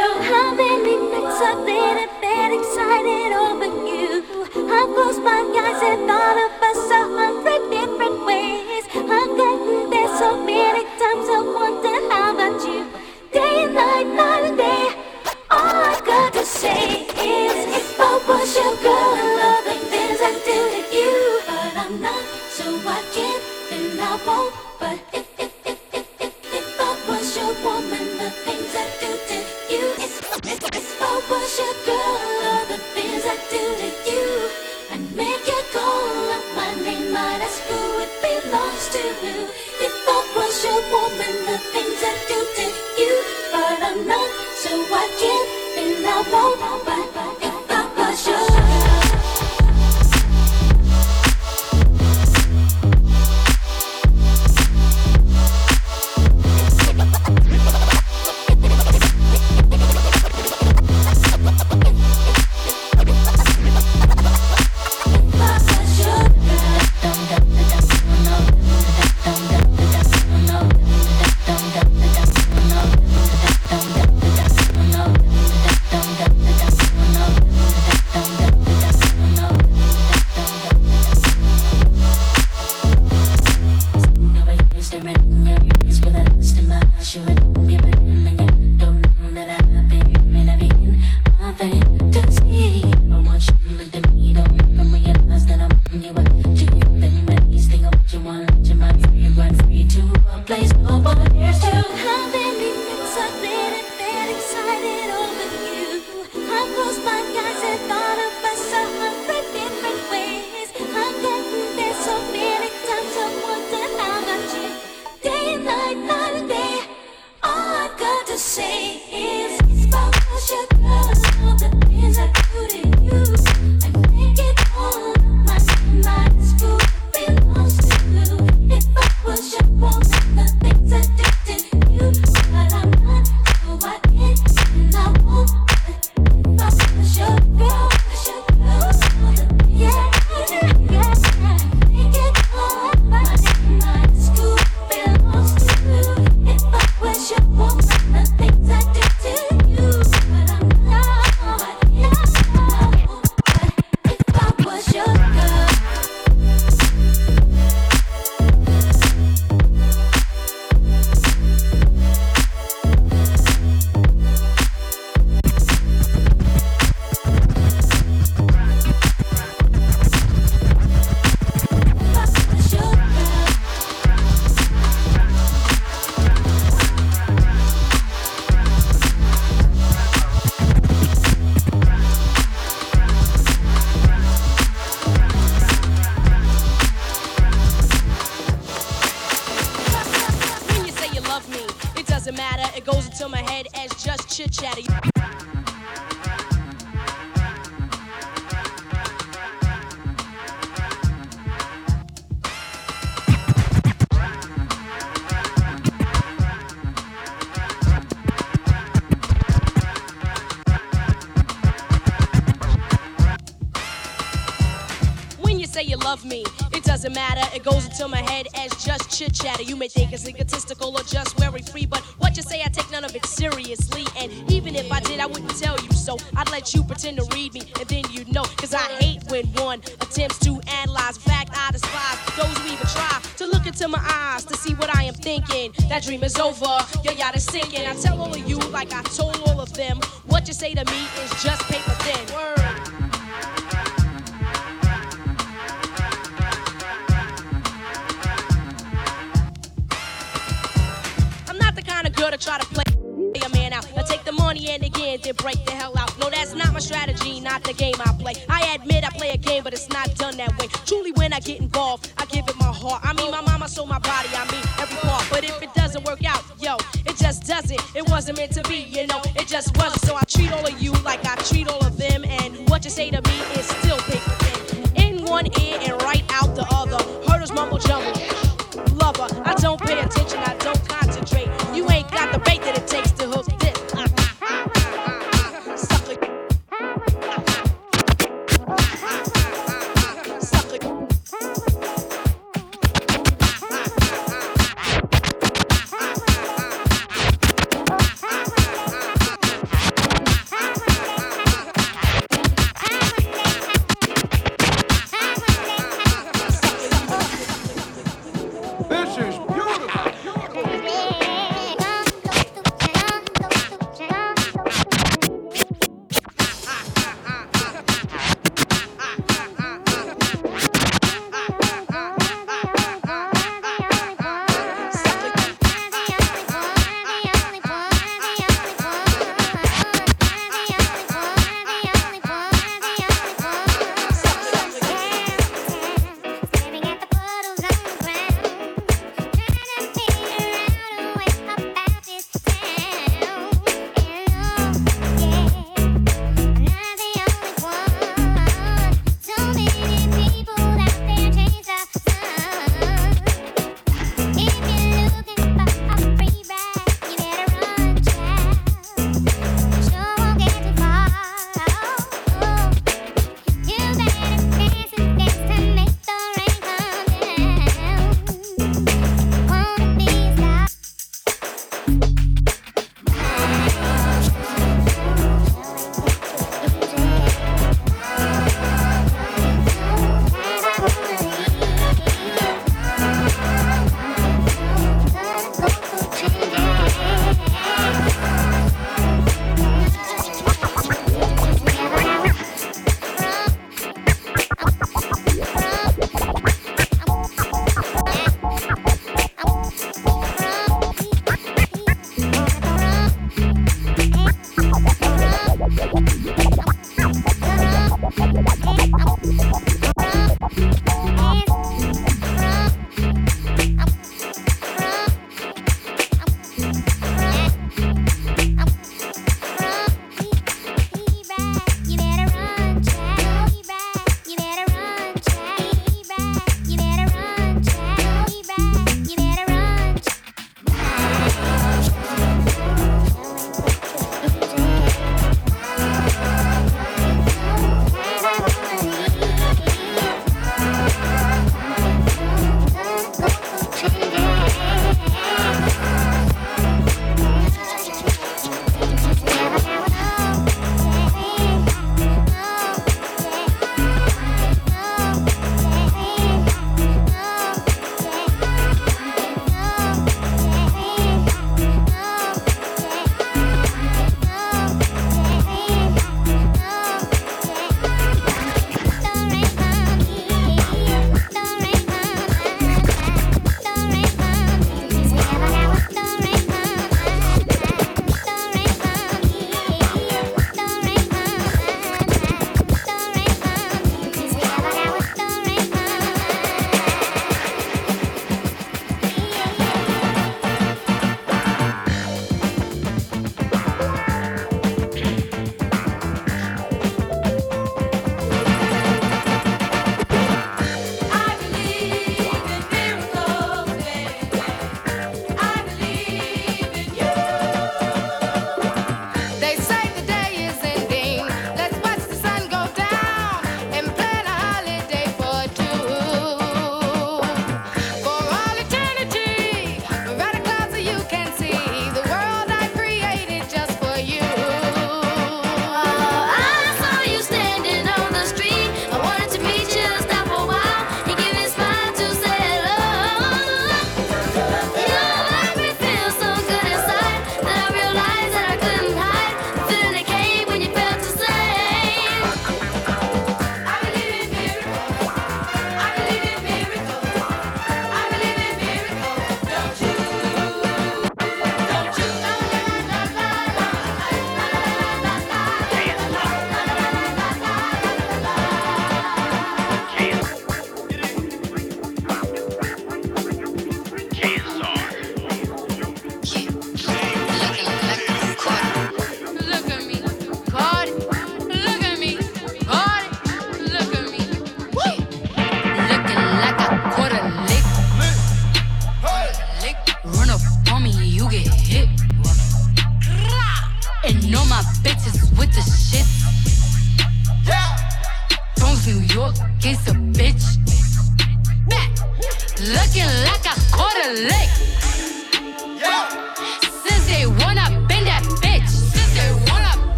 dream is over,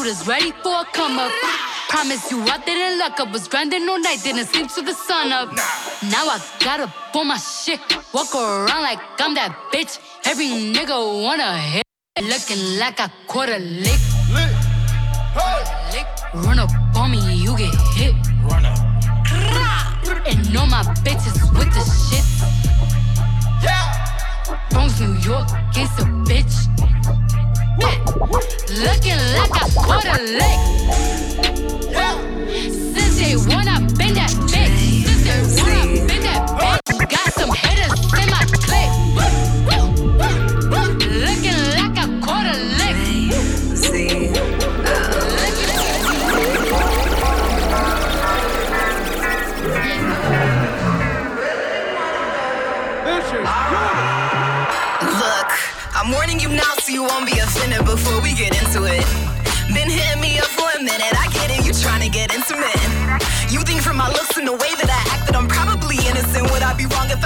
shooters ready for a come up. Promise you, I didn't luck up. Was grinding all night, didn't sleep till the sun up. Now I gotta pull my shit. Walk around like I'm that bitch. Every nigga wanna hit. Looking like I caught a lick. Run up on me, you get hit. Run up. And all my bitches with the shit. Yeah. Bronx, New York, gangsta bitch. Looking like I caught a lick. Since day one,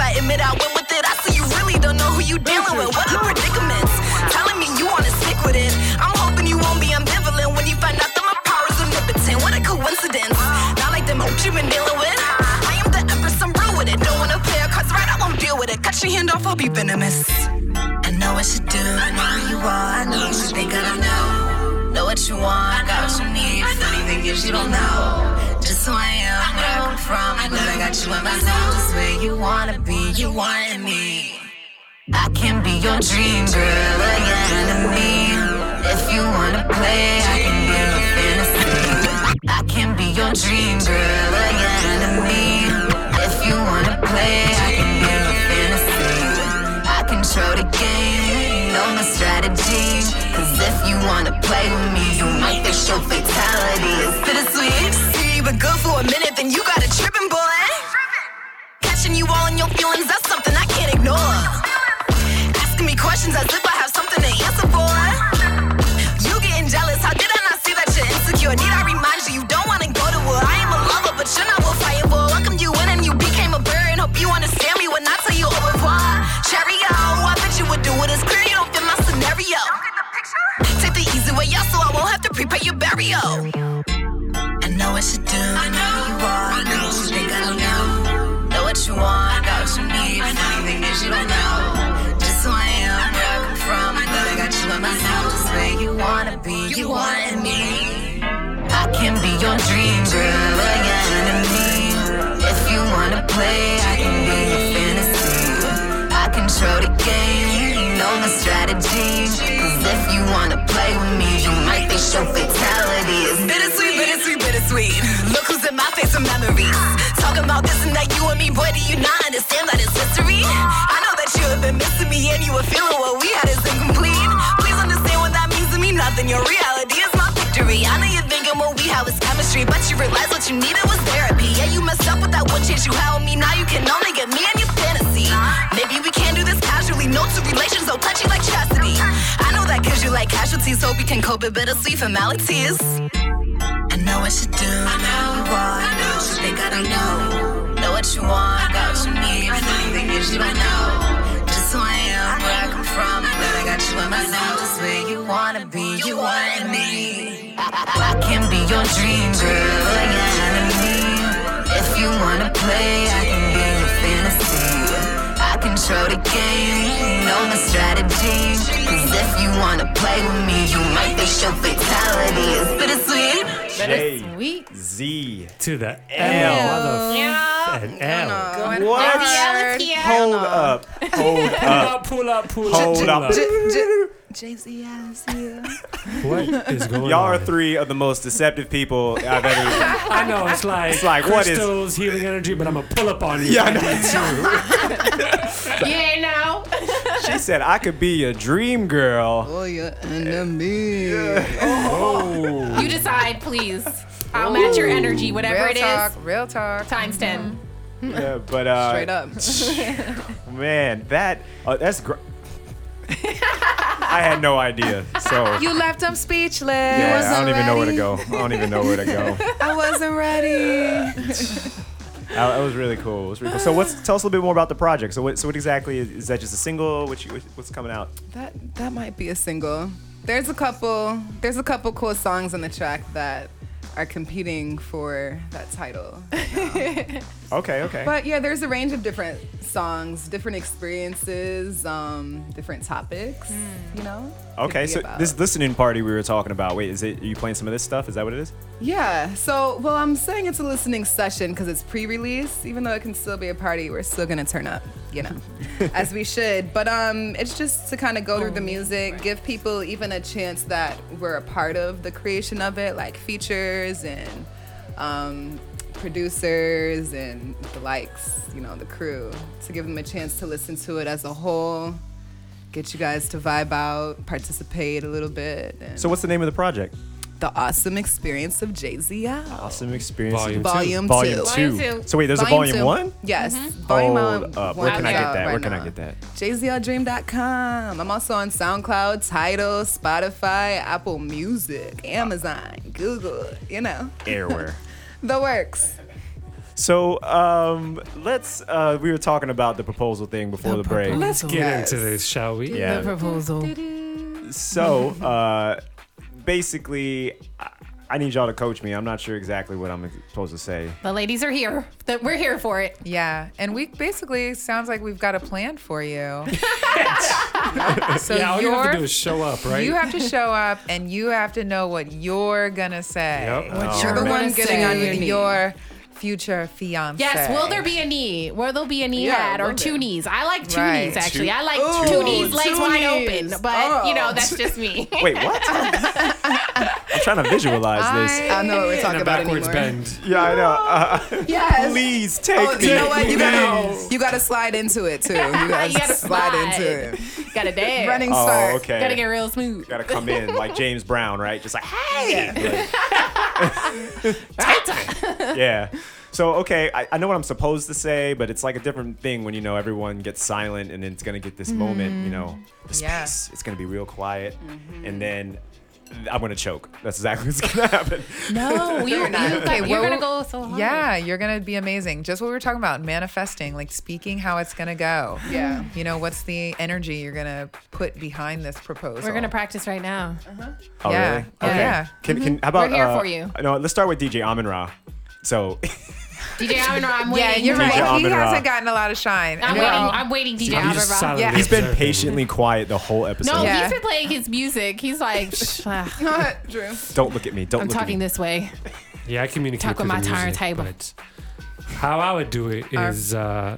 I admit I went with it? I see you really don't know who you dealing with. What a predicament. Telling me you wanna stick with it. I'm hoping you won't be ambivalent when you find out that my power's omnipotent. What a coincidence. Not like them old you been dealing with. I am the empress, I'm real with it. Don't wanna play our cards right, I won't deal with it. Cut your hand off, I'll be venomous. I know what you do, I know who you are, I know what you think I don't know. Know what you want, I got what you need. Funny thing is you don't know. Who I am, where I come from. I know I got you in my zone. Just where you wanna be, you want me. I can be your dream girl, or your enemy. If you wanna play, I can be your fantasy. I can be your dream girl, or your enemy. If you wanna play, I can be your fantasy. I control the game, know my strategy. Cause if you wanna play with me, you might face your fatality. It's bittersweet. Been good for a minute, then you got a tripping boy. Catching you all in your feelings, that's something I can't ignore. Asking me questions as if I have something to answer for. You getting jealous, how did I not see that you're insecure? Need I remind you, you don't wanna go to war. I am a lover, but you're not worth fighting for. Welcome you in and you became a bird. Hope you understand me when I tell you au revoir. Cherry, oh, I bet you would do it. It's clear you don't fit my scenario. Take the easy way out so I won't have to prepay your burial. I know you do, I know you are, I know what you think I don't know. Know what you want, got what you need, funny thing is you don't know. Just who I am, where I come from, I know I got you in my zone. Just where you wanna be, you want me. I can be your dream girl, or your enemy. If you wanna play, I can be your fantasy. I control the game, know my strategy. Cause if you wanna play with me, you might face your fatality. It's bittersweet, bittersweet. Look who's in my face of memories. Talking about this and that, you and me, boy, do you not understand that it's history? I know that you have been missing me and you were feeling what we had is incomplete. Please understand what that means to me, nothing. Your reality is my victory. I know you're thinking what we have is chemistry, but you realize what you needed was therapy. Yeah, you messed up with that one chance you had with me. Now you can only get me and your fantasy. Maybe we can do this casually. No two relations so touchy like chastity. I know that cause you like casualties, hope we can cope with bittersweet formalities. I know what you do, I know are, I know what you think I don't know. Know what you want, got what you need, thing is you don't know. Just who I am, where I come from, I know I got you in my zone. Just where you wanna be, you want me. I, I, I can be your dream girl, your enemy. If you wanna play, I can be your fantasy. I control the game, know my strategy. Cause if you wanna play with me, you might face your fatality. It's bittersweet. J Z to the L. L. Yeah. An L. Going What? hard. Hold up. Hold up. up, pull up, pull up. Hold pull up. Jay Z has here. What is going on? Y'all are three of the most deceptive people I've ever. I know it's like, It's like, what is- crystals, healing energy, but I'm gonna pull up on you. Yeah, I I know. need Yeah, no. She said I could be your dream girl. Oh, your enemy. Oh. You decide, please. I'll match your energy, whatever real it is. talk, Real talk. Times 10. Yeah, but uh, Straight up. man, that uh, that's great. I had no idea. So You left him speechless. yeah, I don't even know where to go. I don't even know where to go. I wasn't ready. That that was really cool. It was really cool. So, what's tell us a little bit more about the project. So, what, so what exactly is, is that? Just a single? What you, what's coming out? That that might be a single. There's a couple. There's a couple cool songs on the track that are competing for that title. Okay, okay. But yeah, there's a range of different songs, different experiences, um, different topics. You know. okay, so about- this listening party we were talking about. Wait, is it? Are you playing some of this stuff? Is that what it is? Yeah. So, well, I'm saying it's a listening session because it's pre-release. Even though it can still be a party, we're still gonna turn up, you know, as we should. But um, it's just to kind of go through the music, give people even a chance that we're a part of the creation of it, like features and um, producers and the likes, you know, the crew, to give them a chance to listen to it as a whole. Get you guys to vibe out, participate a little bit. And So, what's the name of the project? the awesome experience of Jay Z out. Awesome experience. Volume two. Volume Volume two. two. Volume two. So wait, there's a Volume volume two. one. Yes. Mhm. Volume Hold up. Where can I get that? right Where can I get that? JZLDream.com. I'm also on SoundCloud, Tidal, Spotify, Apple Music, Amazon, Google, you know, Everywhere. The works. So um, let's. Uh, we were talking about the proposal thing before the, break. Let's get into this, shall we? Yeah. The proposal. So uh, basically, I, I need y'all to coach me. I'm not sure exactly what I'm supposed to say. The ladies are here. That we're here for it. Yeah, and we basically sounds like we've got a plan for you. so yeah, all you have to do is show up, right? You have to show up, and you have to know what you're gonna say. Yep. What Oh, you're man. the one Gonna getting on say. with your future fiance. Yes, will there be a knee? Will there be a knee Yeah, hat or two there? knees? I like two Right. knees actually. Two- I like Ooh, two knees, legs two wide open. But you know, Oh. that's just me. Wait, what? I'm trying to visualize this. I know what we're talking In a about backwards anymore. bend. Yeah, I know. Uh, Yes. Please take Oh, me. you know what? You gotta, you gotta slide into it too. You gotta, You gotta slide, slide. into it. Gotta dance. Running Oh, start. okay. Gotta get real smooth. Gotta come in like James Brown, right? Just like, hey. Right. yeah. So okay, I, I know what I'm supposed to say, but it's like a different thing when you know everyone gets silent and then it's gonna get this moment, you know, the space. Yeah. It's gonna be real quiet, and then I'm gonna choke. That's exactly what's gonna happen. No, you, you got, Okay, you're gonna go so hard. Yeah, you're gonna be amazing. Just what we were talking about, manifesting, like speaking how it's gonna go. Yeah. You know, what's the energy you're gonna put behind this proposal? We're gonna practice right now. Uh-huh. Oh Yeah. really? Okay. Yeah. Can, can how about We're here uh, for you. No, let's start with DJ Amon Ra. So DJ Amon I'm Yeah, waiting. you're right. DJ He Amon hasn't gotten a lot of shine. I'm No. waiting. I'm waiting, DJ You Amon just Ra. silently Yeah. he's been observe patiently quiet the whole episode. No, Yeah. he's been playing his music. He's like, "Shh, ah, Drew. Don't look at me. Don't I'm look at talking me. this way. Yeah, I communicate Talk with through my the tire music, table. but How I would do it is uh,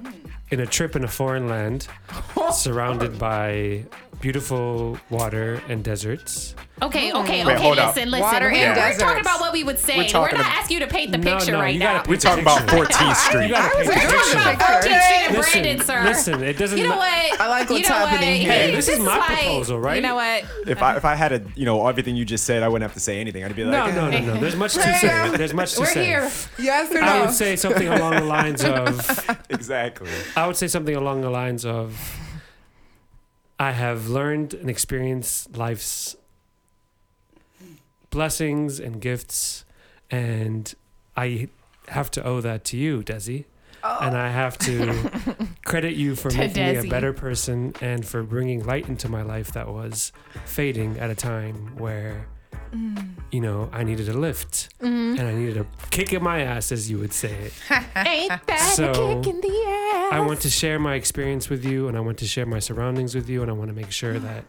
in a trip in a foreign land, surrounded by beautiful water and deserts. Okay, okay, Wait, okay. hold up. listen, listen. Water we're, and we're deserts. talking about what we would say. We're We're, talking not asking you to paint the No, picture no, right you now. We're talking about 14th Street. gotta paint the We're talking about 14th Street and Listen, Brandon, sir. listen, it doesn't You know what? I like you what's know happening what? here. Hey, this is my like- proposal, right? You know what? If I if I had a you know everything you just said, I wouldn't have to say anything. I'd be like, No, no, no, ah. no. There's much to say. Um, There's much to We're say. here. Yes or I would say something along the lines of exactly. I would say something along the lines of I have learned and experienced life's blessings and gifts, and I have to owe that to you, Desi. Oh. And I have to credit you for To making me a better person and for bringing light into my life that was fading at a time where, Mm. you know, I needed a lift. Mm-hmm. And I needed a kick in my ass, as you would say. It. Ain't that So, a kick in the ass? I want to share my experience with you, and I want to share my surroundings with you, and I want to make sure mm. that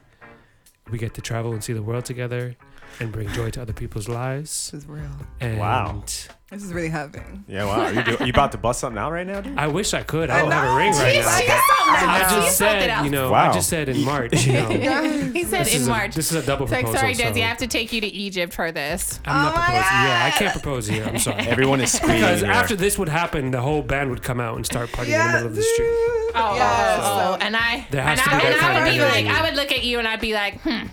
we get to travel and see the world together and bring joy to other people's lives. This is real. And Wow. This is really happening. Yeah, wow. Are you, do, are you about to bust something out right now, dude? I wish I could. I don't have a ring right She's- now. she's but something I just She's something said, you know, Wow. I just said in March, you know. He said in March. A, this is a double It's like, proposal. sorry, Desi, so I have to take you to Egypt for this. I'm not proposing. Yeah, I can't propose here. I'm sorry. Everyone is screaming. Because here. after this would happen, the whole band would come out and start partying in the middle of the street. Oh, Yes. oh, oh, and I, There has and, to I, be that and kind I of would be like. I would look at you and I'd be like, hmm,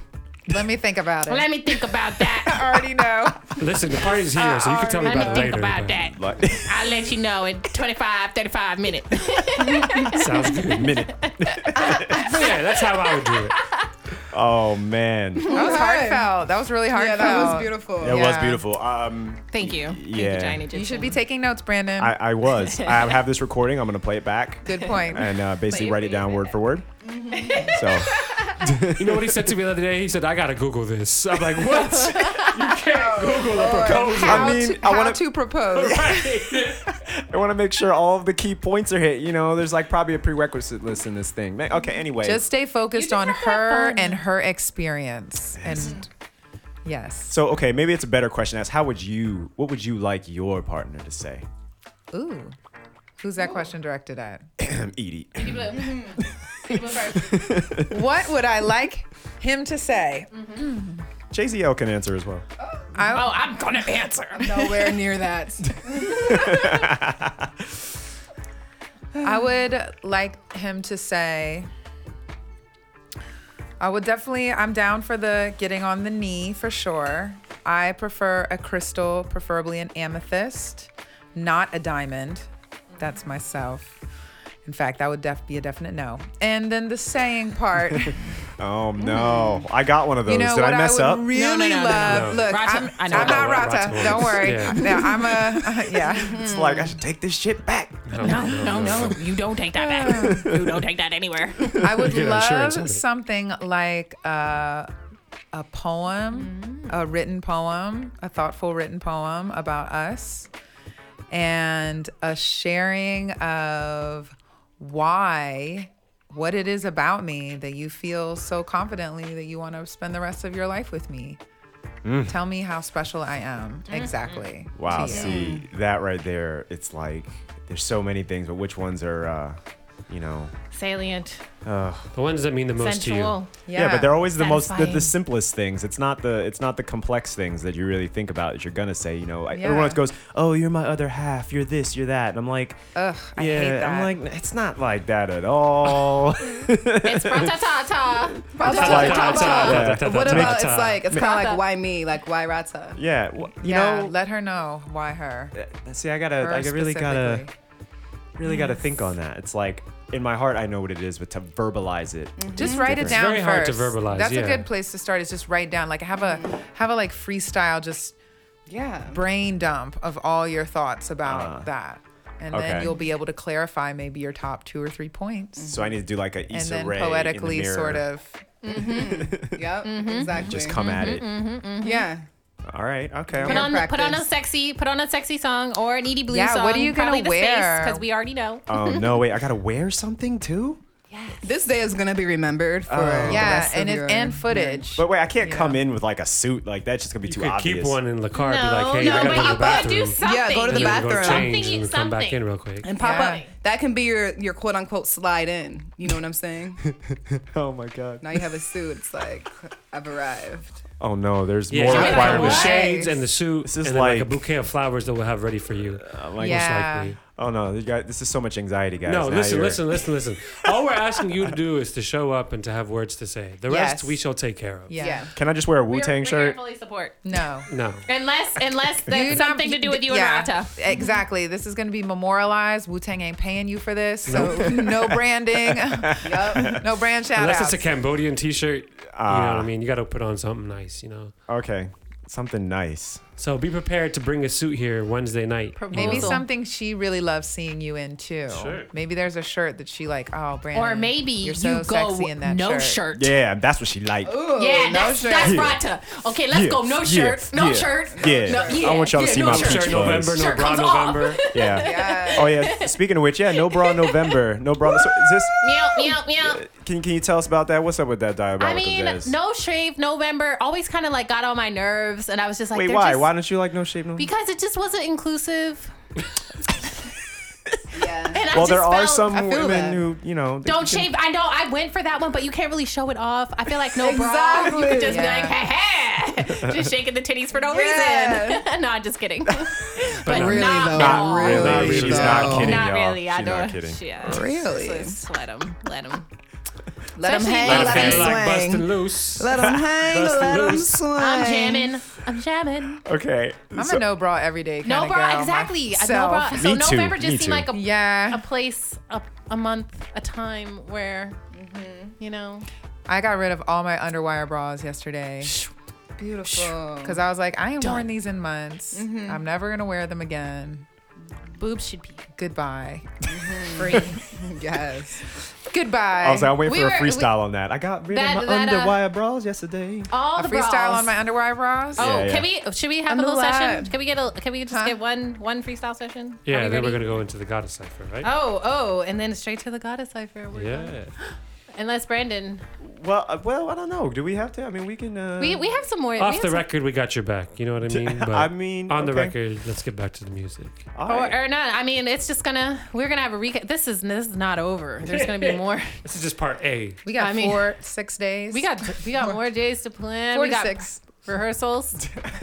Let me think about it. let me think about that. I already know. Listen, the party's here, so you can tell me Let me about it think later. about that. Like, I'll let you know in 25, 35 minutes. Sounds good. minute. yeah, that's how I would do it. Oh man. That was heartfelt. That was really heartfelt. Yeah, heartfelt. that was beautiful. It was beautiful. Um, Thank you. Thank you, Yeah. You should be taking notes, Brandon. I, I was. I have this recording. I'm gonna play it back. Good point. And uh, basically write it down word for word. Mm-hmm. So You know what he said to me the other day? He said, "I gotta Google this." I'm like, "What? you can't Google a proposal." how I mean, to, I how wanna- to propose. I want to make sure all of the key points are hit. You know, there's like probably a prerequisite list in this thing. Ma- Okay, anyway. Just stay focused on her and her experience. And yes. so okay, maybe it's a better question. to Ask how would you? What would you like your partner to say? Ooh. Who's that question directed at? Edy. Mm-hmm. what would I like him to say? Mm-hmm. JZL can answer as well. I, oh, I'm gonna answer. I'm Nowhere near that. I would like him to say, I would definitely, I'm down for the getting on the knee for sure. I prefer a crystal, preferably an amethyst, not a diamond. That's myself. In fact, that would def- be a definite no. And then the saying part. Oh no, I got one of those. You know Did what I mess would up? really love? Look, Rata, I'm, I know I'm not Rata Rata. Don't worry. Yeah. Yeah, I'm a yeah. It's like I should take this shit back. No, no, no. You don't take that back. you don't take that anywhere. I would Get love it. something like uh, a poem, a written poem, a thoughtful written poem about us, and a sharing of why, what it is about me that you feel so confidently that you want to spend the rest of your life with me. Mm. Tell me how special I am. Exactly. Wow, to you. see that right there. It's like there's so many things, but which ones are, uh, you know, Salient. uh, The ones that mean the most Sensual. to you. yeah. but they're always the most, the, the simplest things. It's not the, it's not the complex things that you really think about that you're gonna say. You know, I everyone Yeah. always goes, "Oh, you're my other half. You're this. You're that." And I'm like, Ugh, I yeah. hate that. I'm like, it's not like that at all. It's like- yeah. What about it's like it's kind of like why me? Like why Rata? yeah, you know. let her know why her. See, I gotta, I really gotta, specifically. really gotta think on that. It's like in my heart, I know what it is, but to verbalize it, mm-hmm. Just is write it different. down very hard to verbalize, That's yeah. a good place to start. Is just write down, like have a have a like freestyle, just Yeah. brain dump of all your thoughts about Ah. that, and Okay. then you'll be able to clarify maybe your top two or three points, So I need to do like a and Issa then Rae poetically in the mirror. sort of. Mm-hmm. Yep. Mm-hmm. Exactly. just come at it. Yeah. All right, okay. Put on, put on a sexy, put on a sexy song or an Edy Blu Yeah, song. what are you gonna wear? Because we already know. oh no, wait! I gotta wear something too. Yes. This day is gonna be remembered for Oh. the Yeah, rest and of it, your and footage. But wait, I can't come in with like a suit. Like that's just gonna be you. too You could obvious. keep one in the car. and be No, like, hey, no, I gotta but go to you the gotta bathroom. do something. Yeah, go to the And go bathroom. change and Something- come back in real quick. and pop Yeah. up. That can be your your quote unquote slide in. You know what I'm saying? oh my god. now you have a suit. It's like I've arrived. Oh no, there's Yeah, more you gotta with requirements. shades and the suit, This is and then like, a bouquet of flowers that we'll have ready for you. Uh, like, most Yeah. Likely. Oh no, you got, this is so much anxiety, guys. No, Now listen, you're- listen, listen, listen. All we're asking you to do is to show up and to have words to say. The rest Yes. we shall take care of. yeah. Yeah. Can I just wear a Wu We're- Tang we're shirt? fully support. No. No. Unless, unless You there's something to do with you yeah, and Rata. Exactly. This is going to be memorialized. Wu Tang ain't paying you for this, so no branding, yep. no brand shout Unless outs. it's a Cambodian T-shirt, you know what Ah. I mean. You got to put on something nice, you know. Okay, something nice. So be prepared to bring a suit here Wednesday night. Maybe something she really loves seeing you in too. Sure. Maybe there's a shirt that she like. Oh, Brandon. Or maybe you're you so go sexy in that no shirt. shirt. Yeah, that's what she like. Yeah, no that's, shirt. that's Yeah. Rata. Okay, let's Yeah, go. No yeah, shirt. No yeah, shirt. yeah. No, I want y'all to yeah, see no my shirt. peach Shirt November, no bra comes off. November. Yeah. Yes. Oh yeah. Speaking of which, yeah, no bra November. No bra. So is this? Meow, meow, meow. Can Can you tell us about that? What's up with that I mean, no shave November always kind of like got on my nerves, and I was just like, Wait, why? Just- Why don't you like no shape November? Because it just wasn't inclusive. Yeah. And I well, there just are felt- some I feel women that. who, you know, they Don't can- shave. I know I went for that one, but you can't really show it off. I feel like no bra. You Exactly. could just Yeah. be like, hey, hey, just shaking the titties for no Yeah. reason. no, I'm just kidding. But but not really not, though. not Not Really, really. really, She's not though. kidding, Not y'all. really. I She's know. not kidding. Yeah. Really? Just let him. Let him. Let them hang. Let Let them feel like swing. busting loose. Let them hang. Bustin' Let them swing. I'm jamming. I'm jamming. Okay. I'm so- a no bra every day No bra, girl exactly. No bra. So Me too, November me just too. seemed like a, Yeah. a place, a, a month, a time where, you know. I got rid of all my underwire bras yesterday. Beautiful. Because I was like, I ain't Done. worn these in months. Mhm. I'm never gonna wear them again. Boobs should be Goodbye. free. yes. Goodbye. I was like, I'm waiting We for a were- we- freestyle on that. I got rid That- of my that, uh, underwire bras yesterday. All a the freestyle bras. on my underwire bras. Oh, Yeah, can we? Should we have On a the little session? Can we get a? Can we just get one one freestyle session? Yeah, we then we're gonna go into the goddess cipher, right? Oh, oh, and then straight to the goddess cipher. We're Yeah. going. Unless Brandon, Well, uh, well, I don't know. Do we have to? I mean, we can. Uh, we we have some more. we Off have the some- record, we got your back. You know what I mean? But I mean, on the okay. record, let's get back to the music. All Or, right. or not. I mean, it's just gonna. We're gonna have a recap. This is this is not over. There's gonna be more. This is just part A. We got I mean- four, six days. We got we got more days to plan. Four we to got six. Rehearsals.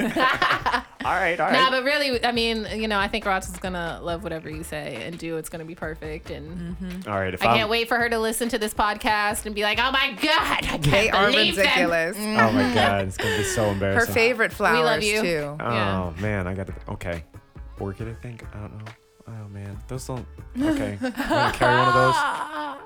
All right, all right. Nah, but really, I mean, you know, I think Rox is gonna love whatever you say and do. It's gonna be perfect, and mm-hmm. all right. If I I'm, can't wait for her to listen to this podcast and be like, "Oh my god, I can't They are believe them." ridiculous. Mm. Oh my god, it's gonna be so embarrassing. Her embarrassing. favorite flowers we love you. too. Oh Yeah. man, I got to. Okay, orchid. I think. I don't know. Oh man, those don't. Okay, I'm gonna carry one of those.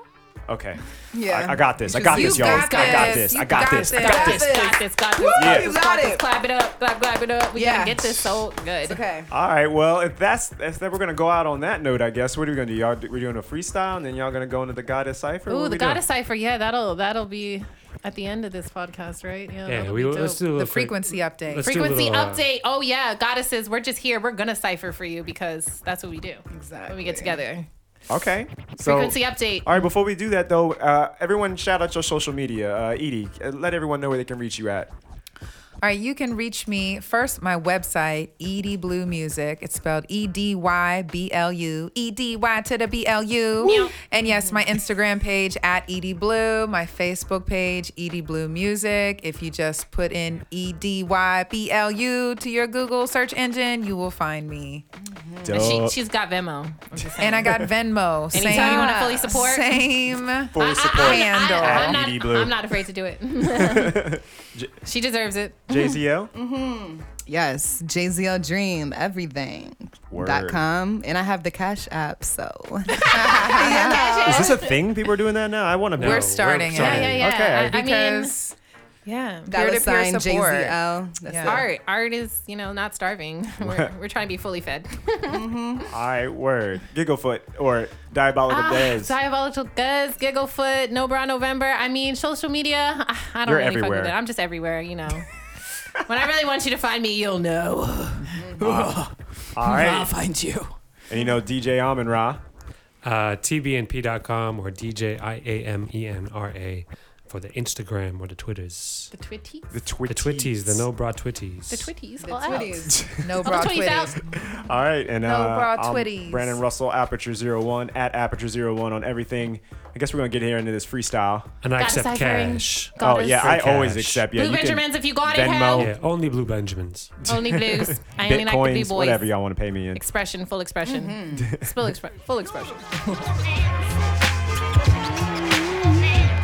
Okay. Yeah. I, I got this. I got this, y'all. I got got this. this. I got got this. I got this. Got this, got this, Woo, got you this, got got this. it. Clap it up, clap, clap it up. We Yes. gonna get this so good. It's okay. All right. Well, if that's if that we're gonna go out on that note, I guess. What are we gonna do? Y'all, we're doing a freestyle, and then y'all gonna go into the goddess cipher. Ooh, we the goddess cipher. Yeah, that'll that'll be at the end of this podcast, right? Yeah. Yeah, we let's do a little The quick- frequency update. let's Frequency little, uh, update. Oh yeah, goddesses. We're just here. We're gonna cipher for you because that's what we do Exactly. when we get together. Okay. So. Frequency update. All right. Before we do that, though, uh, everyone shout out your social media. Uh, Edy, uh, let everyone know where they can reach you at. All right, you can reach me first my website, Edy Blu Music. It's spelled E D Y B L U, E D Y to the B L U. And yes, my Instagram page at Edy Blu, my Facebook page, Edy Blu Music. If you just put in E D Y B L U to your Google search engine, you will find me. And she, Dope. she's got Venmo. I'm just saying. And I got Venmo. Anytime same, you want to fully support. Same Full support. handle. I, am Edy not, Blue. I'm not afraid to do it. She deserves it. JZL. Mm-hmm. Yes, JZL Dream, everything. Word. Dot com. And I have the Cash App, so. Is this a thing? People are doing that now. I want to. No, We're we're starting it. starting Yeah, yeah, yeah. Okay. I, I mean, Because yeah. Dollar Peer-to-peer sign support. JZL. That's Yeah. Art, art is you know not starving. We're, we're trying to be fully fed. All right. Word. Gigglefoot or diabolical Ah, Dez. Diabolical Guz, Gigglefoot, No Bra November. I mean, social media. I, I don't You're really fuck with it. I'm just everywhere, you know. When I really want you to find me, you'll know. All I'll right. find you. And you know DJ Amon Ra. Uh, tbnp.com or DJ I-A-M-E-N-R-A for the Instagram or the Twitters. The Twitties. The Twitties. The Twitties, the no bra Twitties. The Twitties. The all out. Twitties. no All bra the Twitties twitties. All right, and No uh, bra I'm twitties. Brandon Russell, Aperture Zero One at Aperture Zero One on everything. I guess we're gonna get here into this freestyle. And I Goddess accept ciphering. cash. Oh Goddess. yeah, I Free always accept. Yeah, Blue you can Benjamins, if you got it, Venmo, hell. Yeah, only blue Benjamins. Only blues. I only like the blue Bitcoins, boys. whatever y'all want to pay me in. Expression, full expression. Full, expre- full expression.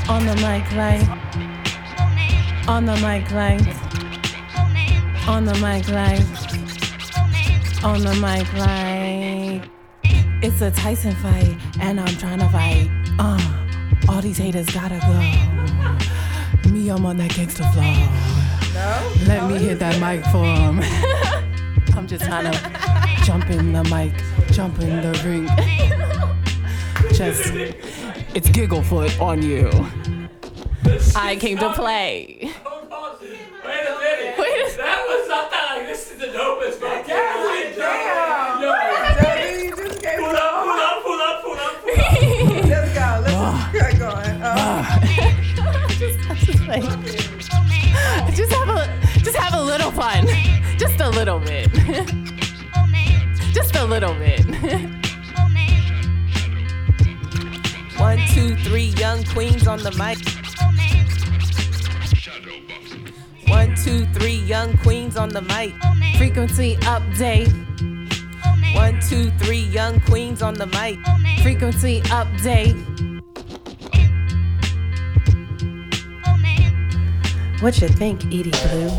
On the mic line. On the mic line. On the mic line. On the mic like It's a Tyson fight, and I'm trying to fight. Uh, all these haters gotta go. Me, I'm on that gangster flow. Let me hit that mic for 'em. I'm just trying to jump in the mic, jump in the ring. Just, it's Gigglefoot on you. I came to play. Wait a minute. Wait. That was something like this is the dopest man. Damn. Yo. Debbie, you just gave Pull up, pull up, pull up, pull up, pull up. Let's go. Let's get going. Uh, just, like, just have a, just have a little fun, just a little bit, just a little bit. One, two, three, young queens on the mic. One, two, three, young queens on the mic. Frequency update. One, two, three, young queens on the mic. Frequency update. What you think, Edy Blu?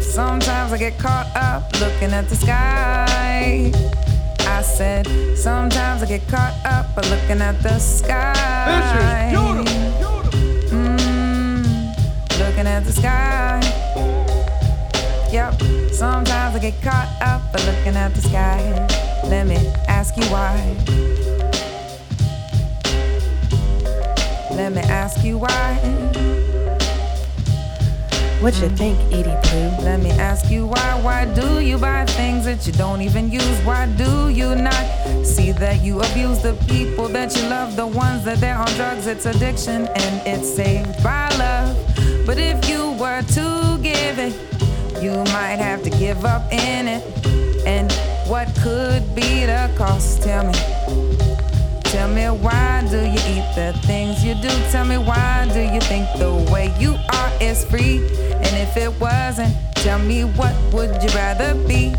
Sometimes I get caught up looking at the sky. I said, sometimes I get caught up by looking at the sky. Beautiful. Mm, looking at the sky. Yep, sometimes I get caught up by looking at the sky. Let me ask you why. Let me ask you why. What you think, Edy Blu? Let me ask you why. Why do you buy things that you don't even use? Why do you not see that you abuse the people that you love? The ones that they're on drugs, it's addiction and it's saved by love. But if you were to give it, you might have to give up in it. And what could be the cost? Tell me. Tell me why do you eat the things you do? Tell me why do you think the way you are is free? And if it wasn't, tell me what would you rather be?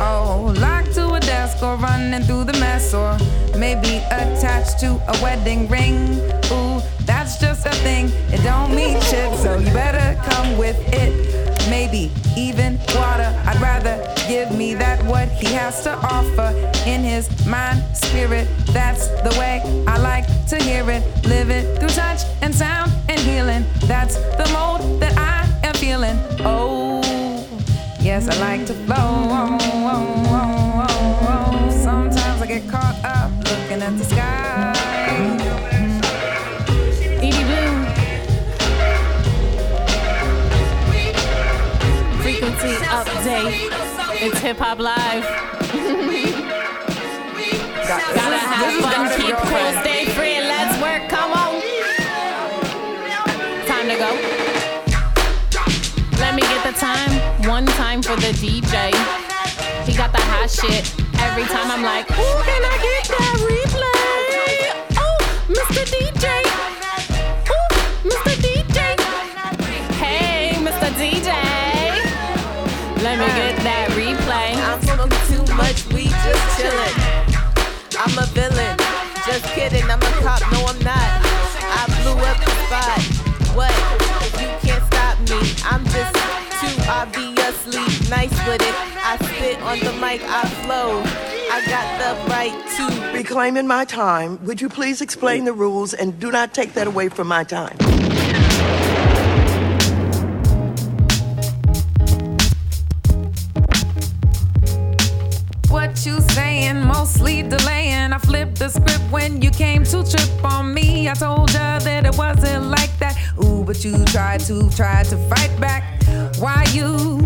Oh, locked to a desk or running through the mess, or maybe attached to a wedding ring. Ooh, that's just a thing. It don't mean shit, so you better come with it. Maybe even water. I'd rather give me that what he has to offer in his mind, spirit. That's the way I like to hear it. Live it through touch and sound and healing. That's the mode that I am feeling. Oh, yes, I like to flow. Oh, oh, oh, oh, oh. Sometimes I get caught up looking at the sky. Update. It's hip hop live. Gotta have fun, keep cool, stay free, and let's work. Come on. Time to go. Let me get the time. One time for the DJ. He got the hot shit. Every time I'm like, ooh, can I get that replay? Oh, Mr. DJ. Much weed, just chillin'. I'm a villain, just kidding. I'm a cop, no, I'm not. I blew up the spot. What? You can't stop me. I'm just too obviously nice with it. I spit on the mic, I flow. I got the right to. Reclaiming my time, would you please explain the rules and do not take that away from my time? You saying? Mostly delaying. I flipped the script when you came to trip on me. I told ya that it wasn't like that. Ooh, but you tried to, tried to fight back. Why you,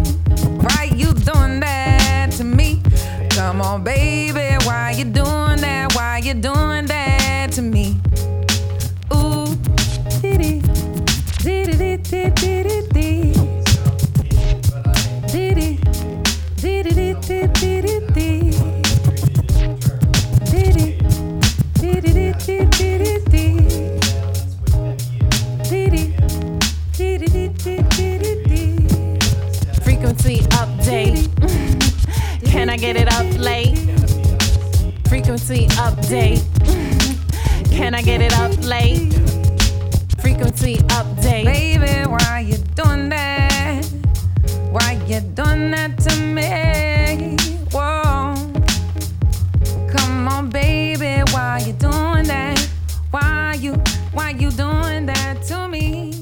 why you doing that to me? Come on, baby, why you doing that? Why you doing that to me? Ooh, diddy, diddy, diddy, diddy, diddy. Diddy, Frequency update. Can I get it up late? Frequency update. Can I get it up late? Frequency update. Baby, why you doing that? Why you doing that to me? Whoa. Come on, baby, why you doing that? Why you, why you doing that to me?